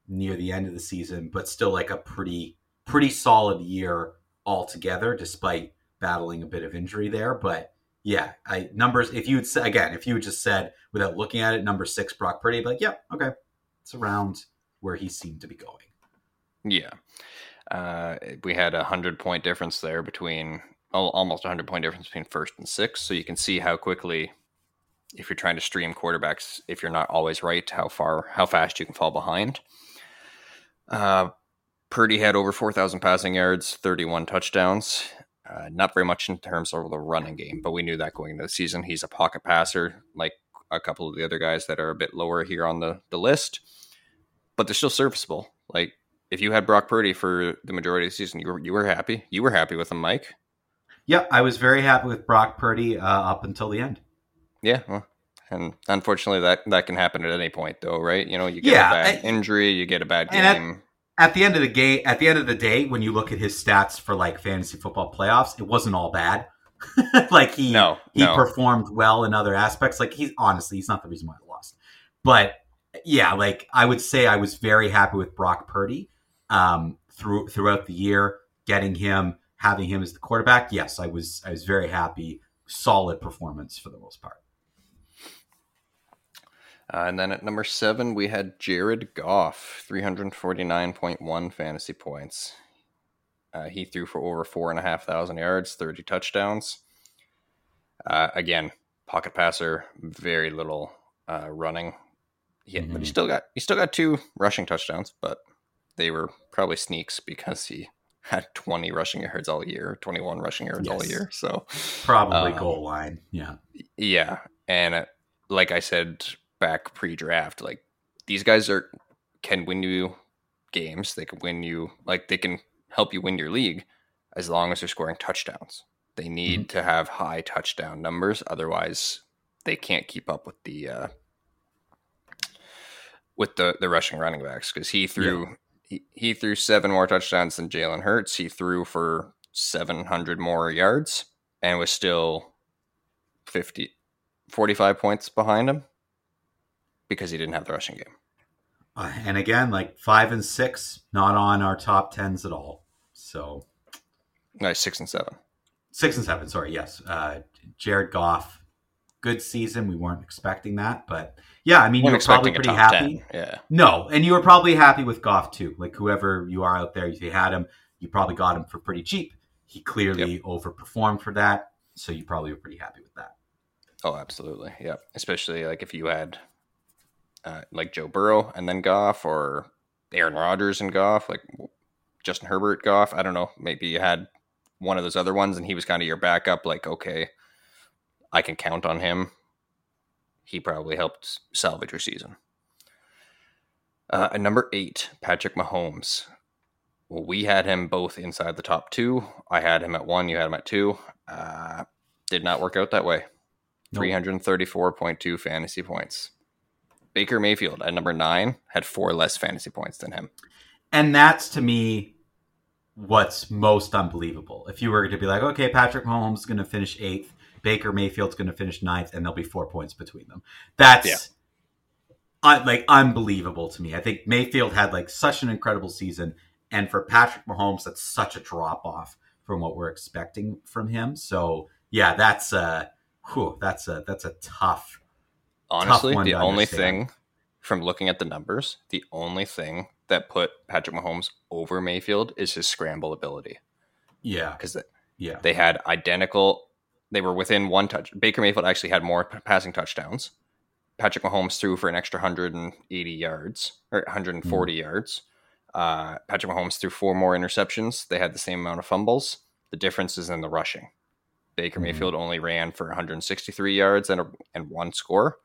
Speaker 2: near the end of the season, but still like a pretty, pretty solid year altogether, despite battling a bit of injury there. But yeah, I numbers. If you would say again, if you just said without looking at it, number six Brock Purdy, like, yeah, okay, it's around where he seemed to be going.
Speaker 1: Yeah, uh, we had a hundred point difference there between almost a hundred point difference between first and sixth. So you can see how quickly, if you're trying to stream quarterbacks, if you're not always right, how far, how fast you can fall behind. Uh, Purdy had over 4,000 passing yards, 31 touchdowns. Uh, not very much in terms of the running game, but we knew that going into the season. He's a pocket passer, like a couple of the other guys that are a bit lower here on the, the list, but they're still serviceable. Like if you had Brock Purdy for the majority of the season, you were you were happy. You were happy with him, Mike.
Speaker 2: Yeah, I was very happy with Brock Purdy uh, up until the end.
Speaker 1: Yeah, well, and unfortunately, that that can happen at any point, though, right? You know, you get yeah, a bad I, injury, you get a bad game
Speaker 2: at the end of the game, at the end of the day, when you look at his stats for like fantasy football playoffs, it wasn't all bad. like he no, he no. performed well in other aspects. Like he's honestly, he's not the reason why I lost. But yeah, like I would say I was very happy with Brock Purdy um, through throughout the year, getting him, having him as the quarterback. Yes, I was I was very happy. Solid performance for the most part.
Speaker 1: Uh, and then at number seven, we had Jared Goff, 349.1 fantasy points. Uh, he threw for over four and a half thousand yards, 30 touchdowns. Uh, again, pocket passer, very little uh, running. Yeah, mm-hmm. but he mm-hmm. still got he still got two rushing touchdowns, but they were probably sneaks because he had 20 rushing yards all year, 21 rushing yards yes. all year. So
Speaker 2: probably um, goal line. Yeah.
Speaker 1: Yeah. And uh, like I said back pre-draft. Like these guys are can win you games. They can win you like they can help you win your league as long as they're scoring touchdowns. They need mm-hmm. to have high touchdown numbers, otherwise they can't keep up with the uh, with the the rushing running backs because he threw yeah. he, he threw seven more touchdowns than Jalen Hurts. He threw for seven hundred more yards and was still 50 45 points behind him because he didn't have the rushing game.
Speaker 2: Uh, and again, like five and six, not on our top tens at all. So,
Speaker 1: nice six and seven.
Speaker 2: Six and seven. Sorry, yes. Uh, Jared Goff, good season. We weren't expecting that, but yeah, I mean, you were probably pretty happy.
Speaker 1: 10. Yeah.
Speaker 2: No, and you were probably happy with Goff too. Like whoever you are out there, if you had him, you probably got him for pretty cheap. He clearly yep. overperformed for that, so you probably were pretty happy with that.
Speaker 1: Oh, absolutely. Yeah, especially like if you had uh, like Joe Burrow and then Goff, or Aaron Rodgers and Goff, like Justin Herbert, Goff. I don't know. Maybe you had one of those other ones, and he was kind of your backup. Like, okay, I can count on him. He probably helped salvage your season. Uh, number eight, Patrick Mahomes. Well, we had him both inside the top two. I had him at one. You had him at two. Uh, did not work out that way. Nope. 334.2 fantasy points. Baker Mayfield at number nine had four less fantasy points than him.
Speaker 2: And that's to me what's most unbelievable. If you were to be like, okay, Patrick Mahomes is going to finish eighth, Baker Mayfield's going to finish ninth, and there'll be four points between them. That's yeah. uh, like unbelievable to me. I think Mayfield had like such an incredible season, and for Patrick Mahomes, that's such a drop off from what we're expecting from him. So yeah, that's uh, whew, that's a that's a tough
Speaker 1: honestly, the only thing from looking at the numbers, the only thing that put Patrick Mahomes over Mayfield is his scramble ability.
Speaker 2: Yeah,
Speaker 1: because yeah, they had identical. They were within one touch. Baker Mayfield actually had more passing touchdowns. Patrick Mahomes threw for an extra 180 yards or 140 mm. yards. Uh, Patrick Mahomes threw four more interceptions. They had the same amount of fumbles. The difference is in the rushing. Baker mm. Mayfield only ran for 163 yards and a, and one score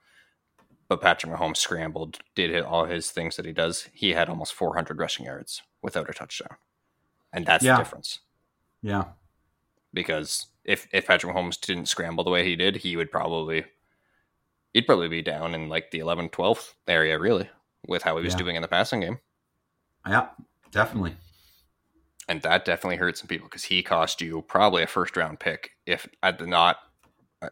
Speaker 1: but Patrick Mahomes scrambled, did all his things that he does. He had almost 400 rushing yards without a touchdown, and that's yeah. the difference.
Speaker 2: Yeah,
Speaker 1: because if if Patrick Mahomes didn't scramble the way he did, he would probably he'd probably be down in like the 11th, 12th area, really, with how he was yeah. doing in the passing game.
Speaker 2: Yeah, definitely.
Speaker 1: And that definitely hurt some people because he cost you probably a first round pick, if at the not, uh,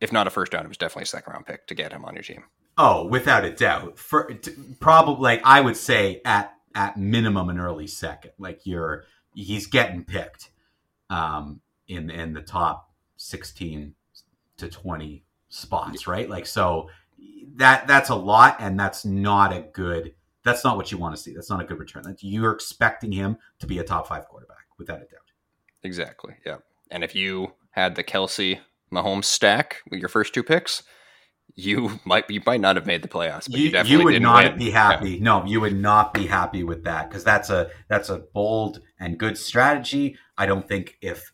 Speaker 1: if not a first round, it was definitely a second round pick to get him on your team.
Speaker 2: Oh, without a doubt. For probably, like I would say, at at minimum an early second. Like you're, he's getting picked. um, in in the top 16 to 20 spots, right? Like so that that's a lot and that's not a good that's not what you want to see. That's not a good return. That's, you're expecting him to be a top 5 quarterback without a doubt.
Speaker 1: Exactly. Yeah. And if you had the Kelce Mahomes stack with your first two picks, you might you might not have made the playoffs.
Speaker 2: But you, you, you would not win. be happy. Yeah. No, you would not be happy with that because that's a that's a bold and good strategy. I don't think if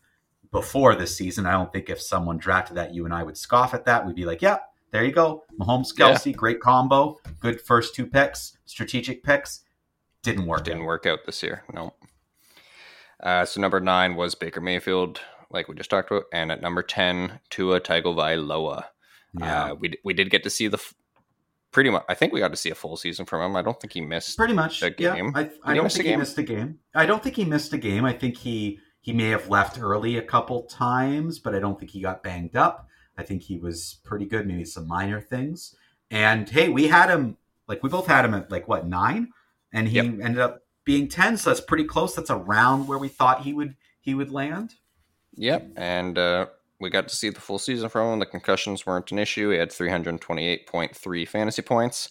Speaker 2: before this season, I don't think if someone drafted that, you and I would scoff at that. We'd be like, yeah, there you go, Mahomes Kelce, yeah. great combo, good first two picks, strategic picks. Didn't work.
Speaker 1: Didn't out. work out this year. No. Uh, so number nine was Baker Mayfield, like we just talked about, and at number ten, Tua Tagovailoa. Yeah, uh, we we did get to see the pretty much. I think we got to see a full season from him. I don't think he missed
Speaker 2: pretty much
Speaker 1: a game.
Speaker 2: Yeah, I, I don't think he missed a game. I don't think he missed a game. I think he he may have left early a couple times, but I don't think he got banged up. I think he was pretty good. Maybe some minor things. And hey, we had him like we both had him at like what nine, and he yep. ended up being ten. So that's pretty close. That's around where we thought he would he would land.
Speaker 1: Yep, and uh, we got to see the full season from him. The concussions weren't an issue. He had 328.3 fantasy points,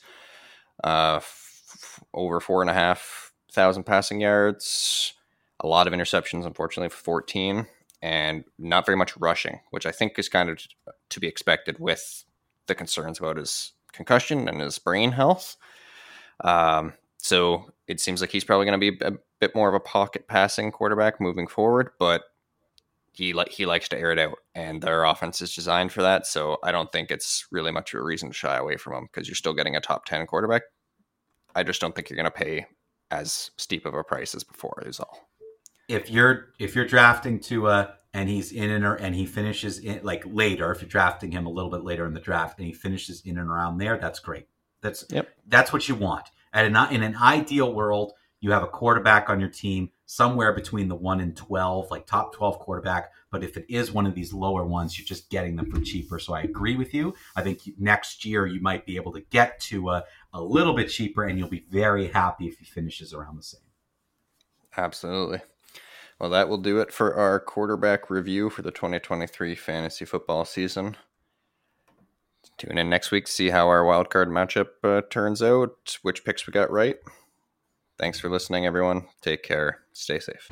Speaker 1: uh, f- over four and a half thousand passing yards, a lot of interceptions, unfortunately, 14, and not very much rushing, which I think is kind of to be expected with the concerns about his concussion and his brain health. Um, so it seems like he's probably going to be a bit more of a pocket passing quarterback moving forward, but he like he likes to air it out, and their offense is designed for that. So I don't think it's really much of a reason to shy away from him because you're still getting a top ten quarterback. I just don't think you're going to pay as steep of a price as before. Is all.
Speaker 2: If you're if you're drafting Tua and he's in and or, and he finishes in like later, if you're drafting him a little bit later in the draft and he finishes in and around there, that's great. That's yep. that's what you want. And in an ideal world, you have a quarterback on your team somewhere between the 1 and 12, like top 12 quarterback. But if it is one of these lower ones, you're just getting them for cheaper. So I agree with you. I think next year you might be able to get to a, a little bit cheaper and you'll be very happy if he finishes around the same.
Speaker 1: Absolutely. Well, that will do it for our quarterback review for the 2023 fantasy football season. Tune in next week see how our wildcard matchup uh, turns out, which picks we got right. Thanks for listening, everyone. Take care. Stay safe.